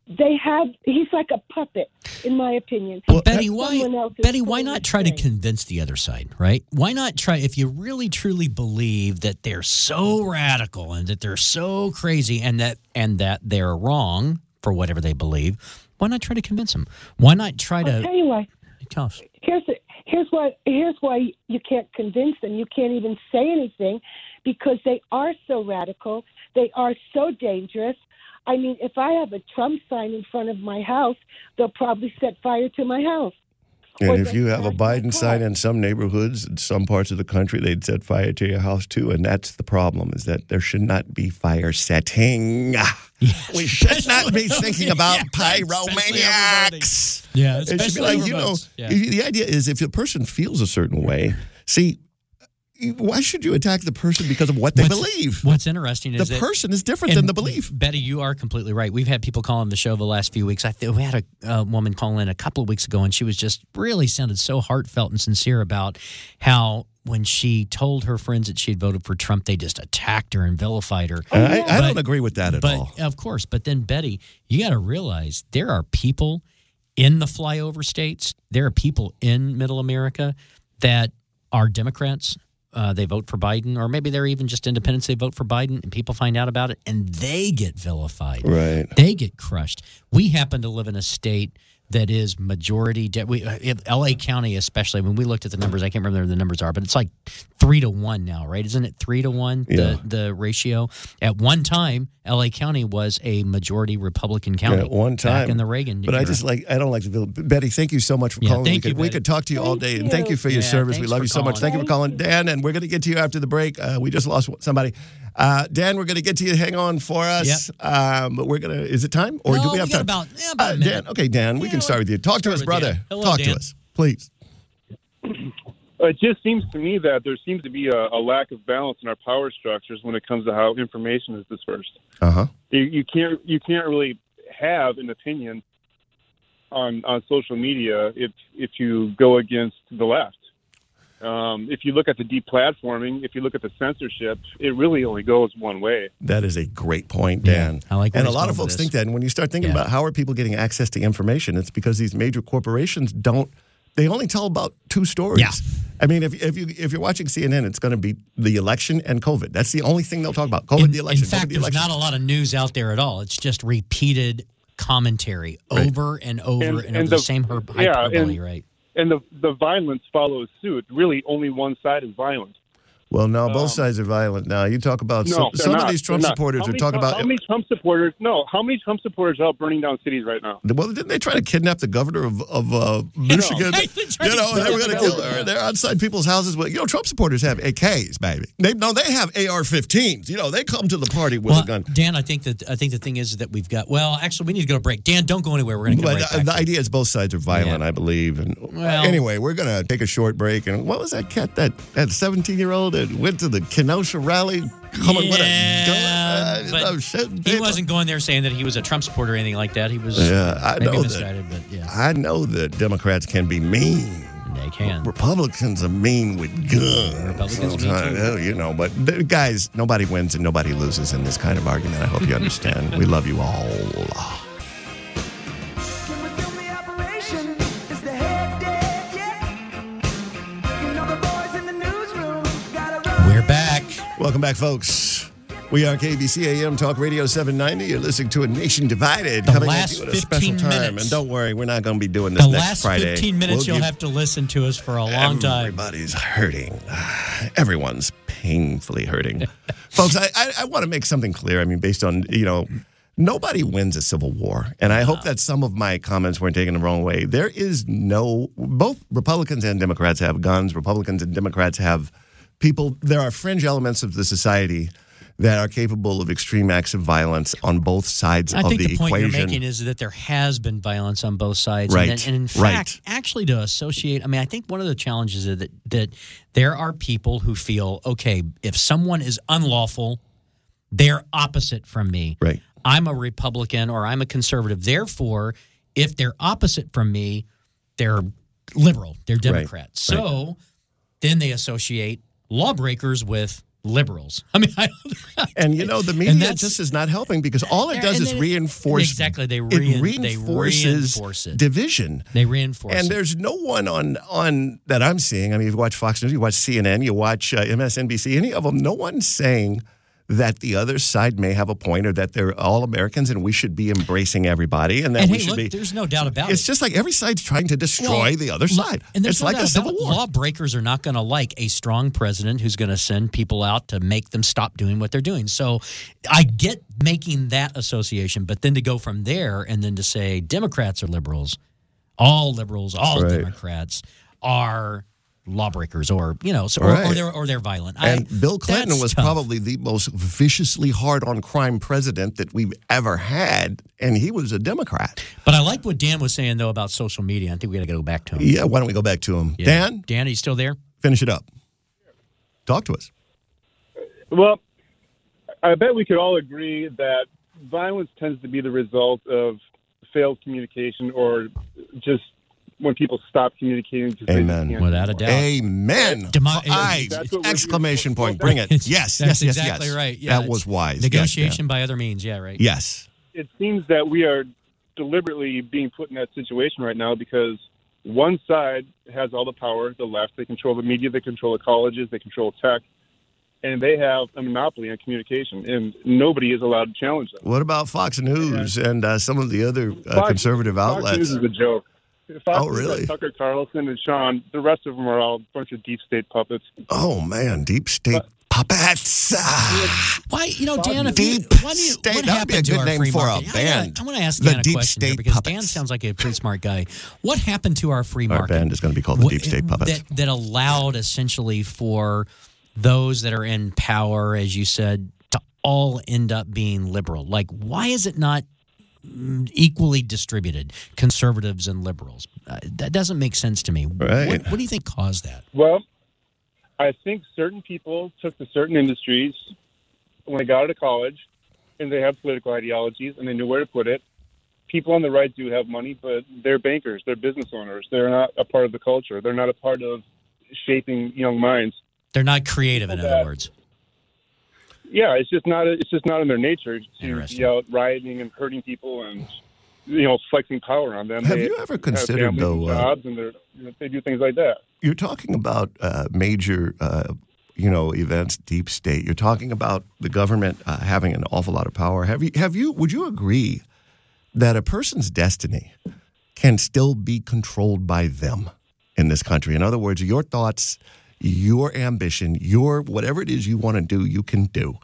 They have he's like a puppet, in my opinion. Betty, Someone why, else Betty, why not the try to convince the other side, right? Why not try, if you really truly believe that they're so radical and that they're so crazy and that and that they're wrong for whatever they believe, why not try to convince them? Why not try I'll to tell you why. tell us? here's the, here's why here's why you can't convince them. You can't even say anything because they are so radical. They are so dangerous. I mean, if I have a Trump sign in front of my house, they'll probably set fire to my house. Or And if you have a Biden sign in some neighborhoods, in some parts of the country, they'd set fire to your house too. And that's the problem: is that there should not be fire setting. we should not be [laughs] thinking about pyromaniacs. Yeah, It should be especially like you know. Yeah. The idea is if a person feels a certain way, see, why should you attack the person because of what they What's- believe? What's interesting The is that- person is different than the belief. Betty, you are completely right. We've had people call on the show the last few weeks. I think we had a, woman call in a couple of weeks ago, and she was just really sounded so heartfelt and sincere about how when she told her friends that she had voted for Trump, they just attacked her and vilified her. I, I But- don't agree with that at but all. of course, but then Betty, you got to realize there are people in the flyover states. There are people in Middle America that are Democrats. Uh, they vote for Biden, or maybe they're even just independents. They vote for Biden, and people find out about it, and they get vilified. Right. They get crushed. We happen to live in a state that is majority. De- we, uh, L.A. County, especially when we looked at the numbers, I can't remember what the numbers are, but it's like three to one now, right? Isn't it three to one Yeah. the the ratio? At one time, L.A. County was a majority Republican county. Yeah, at one time back in the Reagan. But I just like I don't like the. Betty, thank you so much for Yeah, calling. thank we you, could, we could talk to you all day, and thank you for your Yeah, service. We love you so much. calling. Thank you for calling, Dan. And we're going to get to you after the break. Uh, we just lost somebody. Uh, Dan, we're going to get to you. Hang on for us. Um, but we're going to. Is it time, or No, do we we have got time? about- yeah, about Uh. Dan. Okay, Dan. we can start with you. Talk to us, brother. Hello, Talk Dan. to us, please. It just seems to me that there seems to be a, a lack of balance in our power structures when it comes to how information is dispersed. Uh huh. You, you can't you can't really have an opinion on on social media if if you go against the left. Um, if you look at the deplatforming, if you look at the censorship, it really only goes one way. That is a great point, Dan. I like where and a lot of folks this. think that. And when you start thinking Yeah. about how are people getting access to information, it's because these major corporations don't. They only tell about two stories. Yeah. I mean, if, if you if you're watching CNN, it's going to be the election and COVID. That's the only thing they'll talk about. COVID, in, the election. in fact, COVID, the there's not a lot of news out there at all. It's just repeated commentary Right. over and over and, And- over the, the- same her- yeah, hyperbole, and- right? And the the violence follows suit. Really, only one side is violent. Well, no, both sides are violent now. You talk about Um, No, some, they're some of these Trump supporters How are many talking about. how many Trump supporters. No, how many Trump supporters are out burning down cities right now? Well, didn't they try to kidnap the governor of, of uh, Michigan? [laughs] you know, they were going to kill her. They're outside people's houses. With, you know, Trump supporters have AKs, baby. They, no, they have AR-15s. You know, they come to the party with Well, a gun. Dan, I think that I think the thing is that we've got. Well, actually, we need to go to break. Dan, don't go anywhere. We're going to come But right the, the idea is both sides are violent, I believe. And Well- anyway, we're going to take a short break. And what was that cat, that that 17 year old that went to the Kenosha rally coming with a gun? Uh, he people- wasn't going there saying that he was a Trump supporter or anything like that. He was Yeah, I maybe know that. misguided, but yeah, I know that Democrats can be mean. they can. Republicans are mean with guns. Republicans mean Sometimes, too. oh, You know, but th- guys, nobody wins and nobody loses in this kind of argument. I hope you understand. [laughs] we love you all. Welcome back, folks. We are KABC AM Talk Radio 790. You're listening to A Nation Divided The coming at last you at a special 15 time. minutes. And don't worry, we're not going to be doing this The next last Friday. 15 minutes We'll you'll have to listen to us for a long time. Everybody's hurting. [sighs] Everyone's painfully hurting. [laughs] Folks, I, I, I want to make something clear. I mean, based on, you know, nobody wins a civil war. And I hope that some of my comments weren't taken the wrong way. There is no, both Republicans and Democrats have guns, Republicans and Democrats have people. There are fringe elements of the society that are capable of extreme acts of violence on both sides I of think the, the, point equation. you're making is that there has been violence on both sides, Right, and, and in right. fact, actually, to associate, I mean, I think one of the challenges is that that there are people who feel, okay, if someone is unlawful, they're opposite from me. Right. I'm a Republican or I'm a conservative. Therefore, If they're opposite from me, they're liberal, they're Right, Democrat. So then they associate lawbreakers with liberals. [laughs] I mean, I don't, And you know the media that's- just is not helping because all it does is then- reinforce Exactly, they it rein- they reinforce it. division. they reinforce And it. there's no one on on that I'm seeing. I mean, you watch Fox News, you watch CNN, you watch uh, MSNBC, any of them. No one's saying that the other side may have a point or that they're all Americans and we should be embracing everybody and that and we hey, should look, be. there's no doubt about It's it. It's just like every side's trying to destroy Well, the other side. And there's it's no like a civil it. war. Lawbreakers are not going to like a strong president who's going to send people out to make them stop doing what they're doing. So I get making that association, but then to go from there and then to say Democrats are liberals, all liberals, all Right. Democrats are lawbreakers or you know so, or, or they're or they're violent I- And Bill Clinton was tough. probably the most viciously hard on crime president that we've ever had, and he was a Democrat. but I like what Dan was saying though about social media I think we got to go back to him Yeah, why don't we go back to him? Yeah. Dan, Dan are you still there finish it up. Talk to us. Well, I bet we could all agree that violence tends to be the result of failed communication or just when people stop communicating. because they just Amen. Without a doubt. Amen. Demo- Aye. That's what we're exclamation point. Bring it. It's- Yes, that's yes, yes, exactly yes. right Yeah, that was it's wise. Yes, negotiation by other means yeah right Yes. it seems that we are deliberately being put in that situation right now because one side has all the power, the left. They control the media, they control the colleges, they control tech, and they have a monopoly on communication, and nobody is allowed to challenge them. What about Fox News and uh, some of the other uh, Fox- conservative Fox outlets? News is a joke. Fox Oh, really? Tucker Carlson and Sean. The rest of them are all a bunch of deep state puppets. Oh man, deep state puppets. Ah, Why, you know, Dan, if you, Deep why do you, State. what That would be a happened to good our name free for a market? band. I, want to ask The a Deep question here because Puppets. Dan sounds like a pretty smart guy. What happened to our free market? Our market? band is going to be called the What- Deep State Puppets. That, that allowed essentially for those that are in power, as you said, to all end up being liberal. Like, why is it not equally distributed, conservatives and liberals? Uh, that doesn't make sense to me. Right. What, what do you think caused that? Well, I think certain people took to certain industries when they got out of college, and they have political ideologies, and they knew where to put it. People on the right do have money, but they're bankers, they're business owners. They're not a part of the culture. They're not a part of shaping young minds. They're not creative, in other that- words. Yeah, it's just not. It's just not in their nature to be out rioting and hurting people and you know flexing power on them. Have They you ever considered, though, and uh, jobs, and they're, you know, they do things like that. You're talking about uh, major, uh, you know, events, deep state. You're talking about the government uh, having an awful lot of power. Have you? Have you? Would you agree that a person's destiny can still be controlled by them in this country? In other words, your thoughts, your ambition, your whatever it is you want to do, you can do.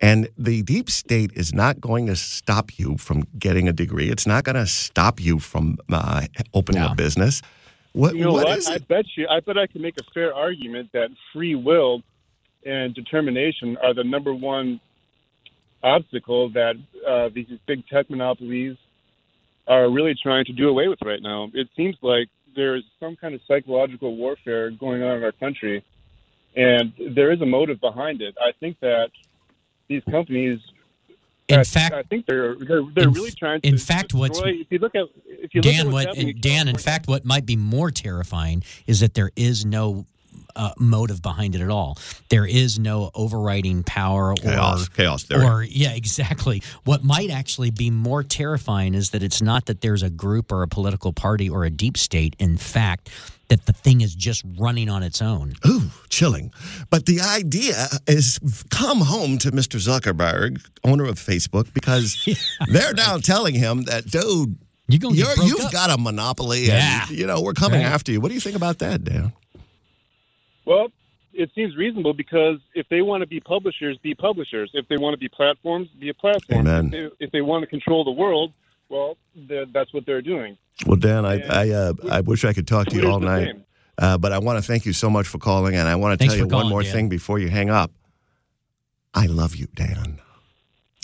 And the deep state is not going to stop you from getting a degree. It's not going to stop you from uh, opening a business. What, You know what what? is I bet you. I bet I can make a fair argument that free will and determination are the number one obstacle that uh, these big tech monopolies are really trying to do away with right now. It seems like there is some kind of psychological warfare going on in our country, and there is a motive behind it. I think that these companies. In I, fact- I think they're they're, they're in really trying to. in fact, what's- if you look at if you look at Dan, what Dan, in fact, what might be more terrifying is that there is no uh, motive behind it at all. There is no overriding power Chaos, or chaos theory. Or yeah, exactly. What might actually be more terrifying is that it's not that there's a group or a political party or a deep state. In fact, that the thing is just running on its own. Ooh, chilling. But the idea is come home to Mr. Zuckerberg, owner of Facebook, because [laughs] they're now telling him that, dude, You're gonna get broke you've up. got a monopoly Yeah. and, you know, we're coming Right. after you. What do you think about that, Dan? Well, it seems reasonable because if they want to be publishers, be publishers. If they want to be platforms, be a platform. Amen. If they, if they want to control the world, well, that's what they're doing. Well, Dan, I I, uh, I wish I could talk to you all night, uh, but I want to thank you so much for calling, and I want to Thanks tell you for one more Dan. thing before you hang up. I love you, Dan.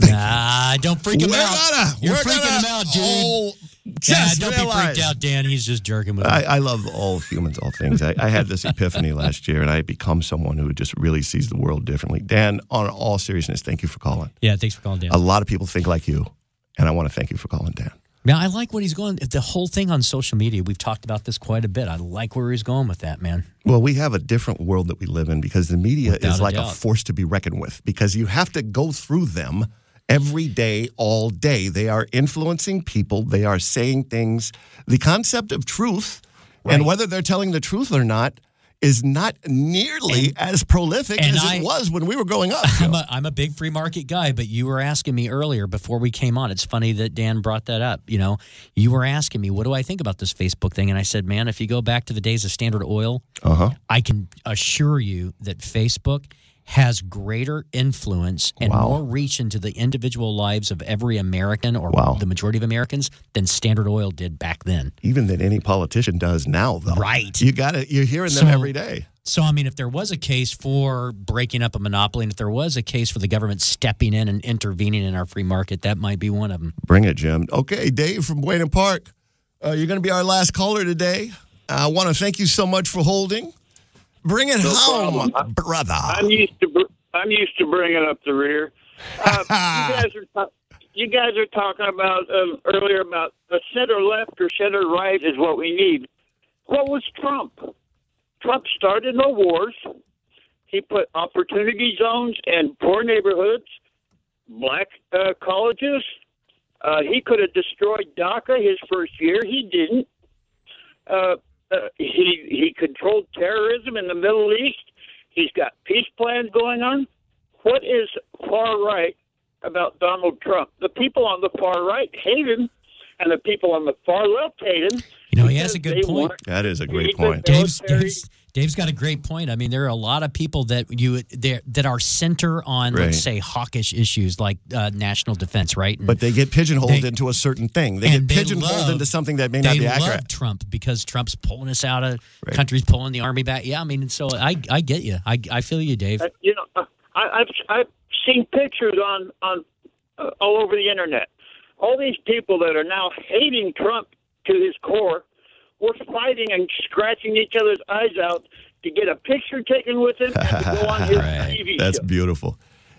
Ah, don't freak him We're out. gonna- You're freaking gonna him out, dude. All yeah, don't be freaked out, Dan. He's just jerking with I, it. I love all humans, all things. I, I had this epiphany last year, and I become someone who just really sees the world differently. Dan, on all seriousness, thank you for calling. Yeah, thanks for calling, Dan. A lot of people think like you, and I want to thank you for calling, Dan. Now I like what he's going. The whole thing on social media. We've talked about this quite a bit. I like where he's going with that, man. Well, we have a different world that we live in because the media Without is a like a, force to be reckoned with because you have to go through them every day, all day. They are influencing people, they are saying things. The concept of truth and whether they're telling the truth or not is not nearly as prolific as I- it was when we were growing up. I'm a, I'm a big free market guy, but you were asking me earlier before we came on. It's funny that Dan brought that up. You know, you were asking me, what do I think about this Facebook thing? And I said, man, if you go back to the days of Standard Oil, Uh huh. I can assure you that Facebook has greater influence and Wow. more reach into the individual lives of every American or the majority of Americans than Standard Oil did back then. Even than any politician does now, though. Right. You got to You're hearing them So- every day. So, I mean, if there was a case for breaking up a monopoly and if there was a case for the government stepping in and intervening in our free market, that might be one of them. Bring it, Jim. Okay, Dave from Buena Park. Uh, you're going to be our last caller today. I want to thank you so much for holding. Bring it No home, problem. brother. I'm used to I'm used to bringing up the rear. [laughs] Uh, you guys are you guys are talking about um, earlier about a center left or center right is what we need. What was Trump? Trump started no wars. He put opportunity zones in poor neighborhoods, black uh, colleges. Uh, he could have destroyed DACA his first year. He didn't. Uh, [laughs] he he controlled terrorism in the Middle East. He's got peace plans going on. What is far right about Donald Trump? The people on the far right hate him, and the people on the far left hate him. You know, he has a good point. want- That is a great point. Dave's, military- Dave's, Dave's got a great point. I mean, there are a lot of people that you that are center on, Right. let's say, hawkish issues like uh, national defense, right? And But they get pigeonholed They- into a certain thing. They and get they pigeonholed love- into something that may not they be love accurate. Trump because Trump's pulling us out of countries, pulling the army back. Yeah, I mean, so I I get you. I I feel you, Dave. Uh, you know, uh, I, I've I've seen pictures on on uh, all over the internet. All these people that are now hating Trump to his core, were fighting and scratching each other's eyes out to get a picture taken with him and to go on [laughs] his TV That's show. beautiful.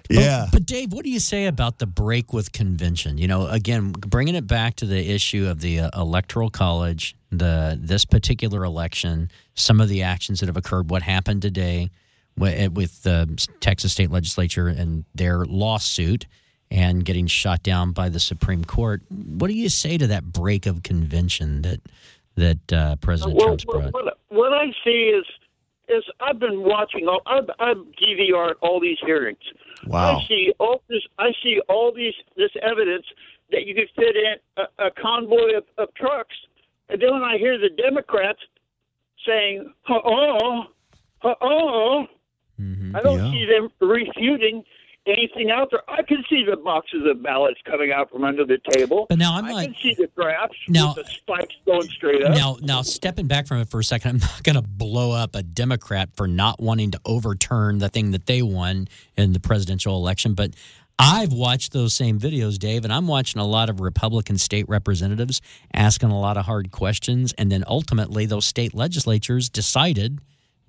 Yeah. But Dave, what do you say about the break with convention? You know, again, bringing it back to the issue of the uh, electoral college, the this particular election, some of the actions that have occurred, what happened today wi- with the Texas state legislature and their lawsuit and getting shot down by the Supreme Court. What do you say to that break of convention that that uh, President well, Trump's brought? what, what I see is is I've been watching all I've, I've DVR'd all these hearings. Wow. I see all this. I see all these this evidence that you could fit in a, a convoy of, of trucks, and then when I hear the Democrats saying "oh, oh," I don't see them refuting anything out there. I can see the boxes of ballots coming out from under the table. But now I'm I like- can see the graphs Now- with the spikes going straight up. Now, now stepping back from it for a second, I'm not going to blow up a Democrat for not wanting to overturn the thing that they won in the presidential election, but I've watched those same videos, Dave, and I'm watching a lot of Republican state representatives asking a lot of hard questions, and then ultimately those state legislatures decided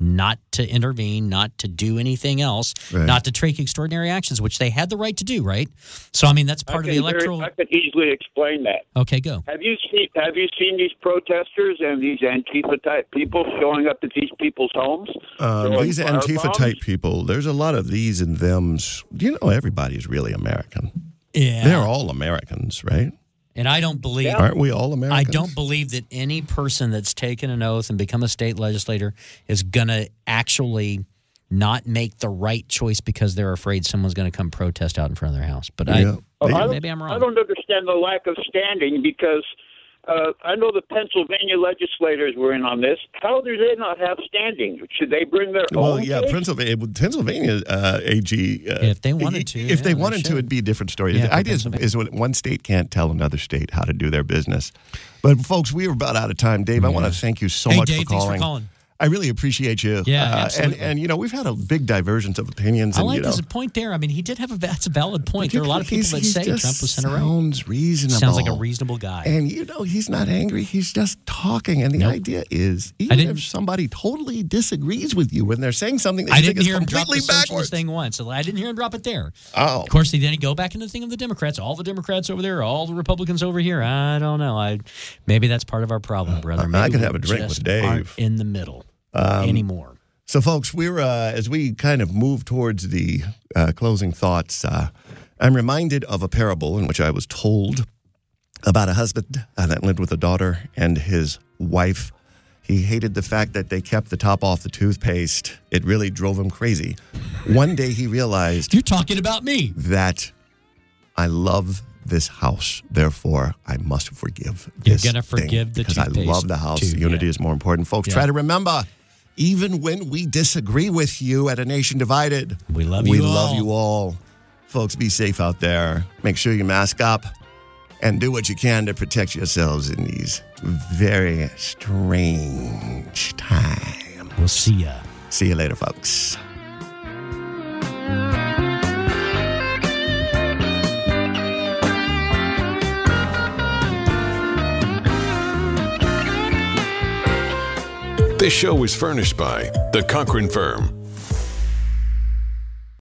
not to intervene, not to do anything else, Right. not to take extraordinary actions, which they had the right to do, right? So, I mean, that's part I of the can very- electoral. I could easily explain that. Okay, go. Have you seen Have you seen these protesters and these Antifa type people showing up at these people's homes? Um, these Antifa firebombs? type people, there's a lot of these and thems. You know, everybody's really American. Yeah. They're all Americans, right? And I don't believe. Aren't we all Americans? I don't believe that any person that's taken an oath and become a state legislator is going to actually not make the right choice because they're afraid someone's going to come protest out in front of their house. But Oh, I, I maybe, don't- maybe I'm wrong. I don't understand the lack of standing because uh, I know the Pennsylvania legislators were in on this. How do they not have standing? Should they bring their Well, own? Well, yeah, case? Pennsylvania, Pennsylvania uh, AG. Uh, If they wanted to, if they yeah, they wanted to, it'd be a different story. Yeah, the idea is, Pennsylvania. is when one state can't tell another state how to do their business. But folks, we are about out of time. Dave, I want to thank you so Hey, much Dave, for thanks for calling. I really appreciate you. Yeah, Uh, and absolutely. and you know we've had a big divergence of opinions. I and, like you know, his point there. I mean, he did have a that's a valid point. There are a lot of people that say Trump was center right. Sounds reasonable. Sounds like a reasonable guy. And you know he's not angry. He's just talking. And the Nope. idea is, even if somebody totally disagrees with you when they're saying something that I didn't think hear him drop the completely socialist backwards. thing once. I didn't hear him drop it there. Oh, Of course, he didn't go back into the thing of the Democrats. All the Democrats over there, all the Republicans over here. I don't know. I maybe that's part of our problem, brother. I could have a drink with Dave. in the middle Um, anymore. So, folks, we're uh, as we kind of move towards the uh, closing thoughts. Uh, I'm reminded of a parable in which I was told about a husband uh, that lived with a daughter and his wife. He hated the fact that they kept the top off the toothpaste. It really drove him crazy. One day he realized You're talking about me. that I love this house, therefore I must forgive. You're gonna forgive the toothpaste. because I love the house. too, Unity yeah. is more important, folks. Yeah. Try to remember, even when we disagree with you at a nation divided, we love you we you love all. you all. Folks, be safe out there. Make sure you mask up and do what you can to protect yourselves in these very strange times. We'll see ya. See you later, folks. This show was furnished by The Cochran Firm,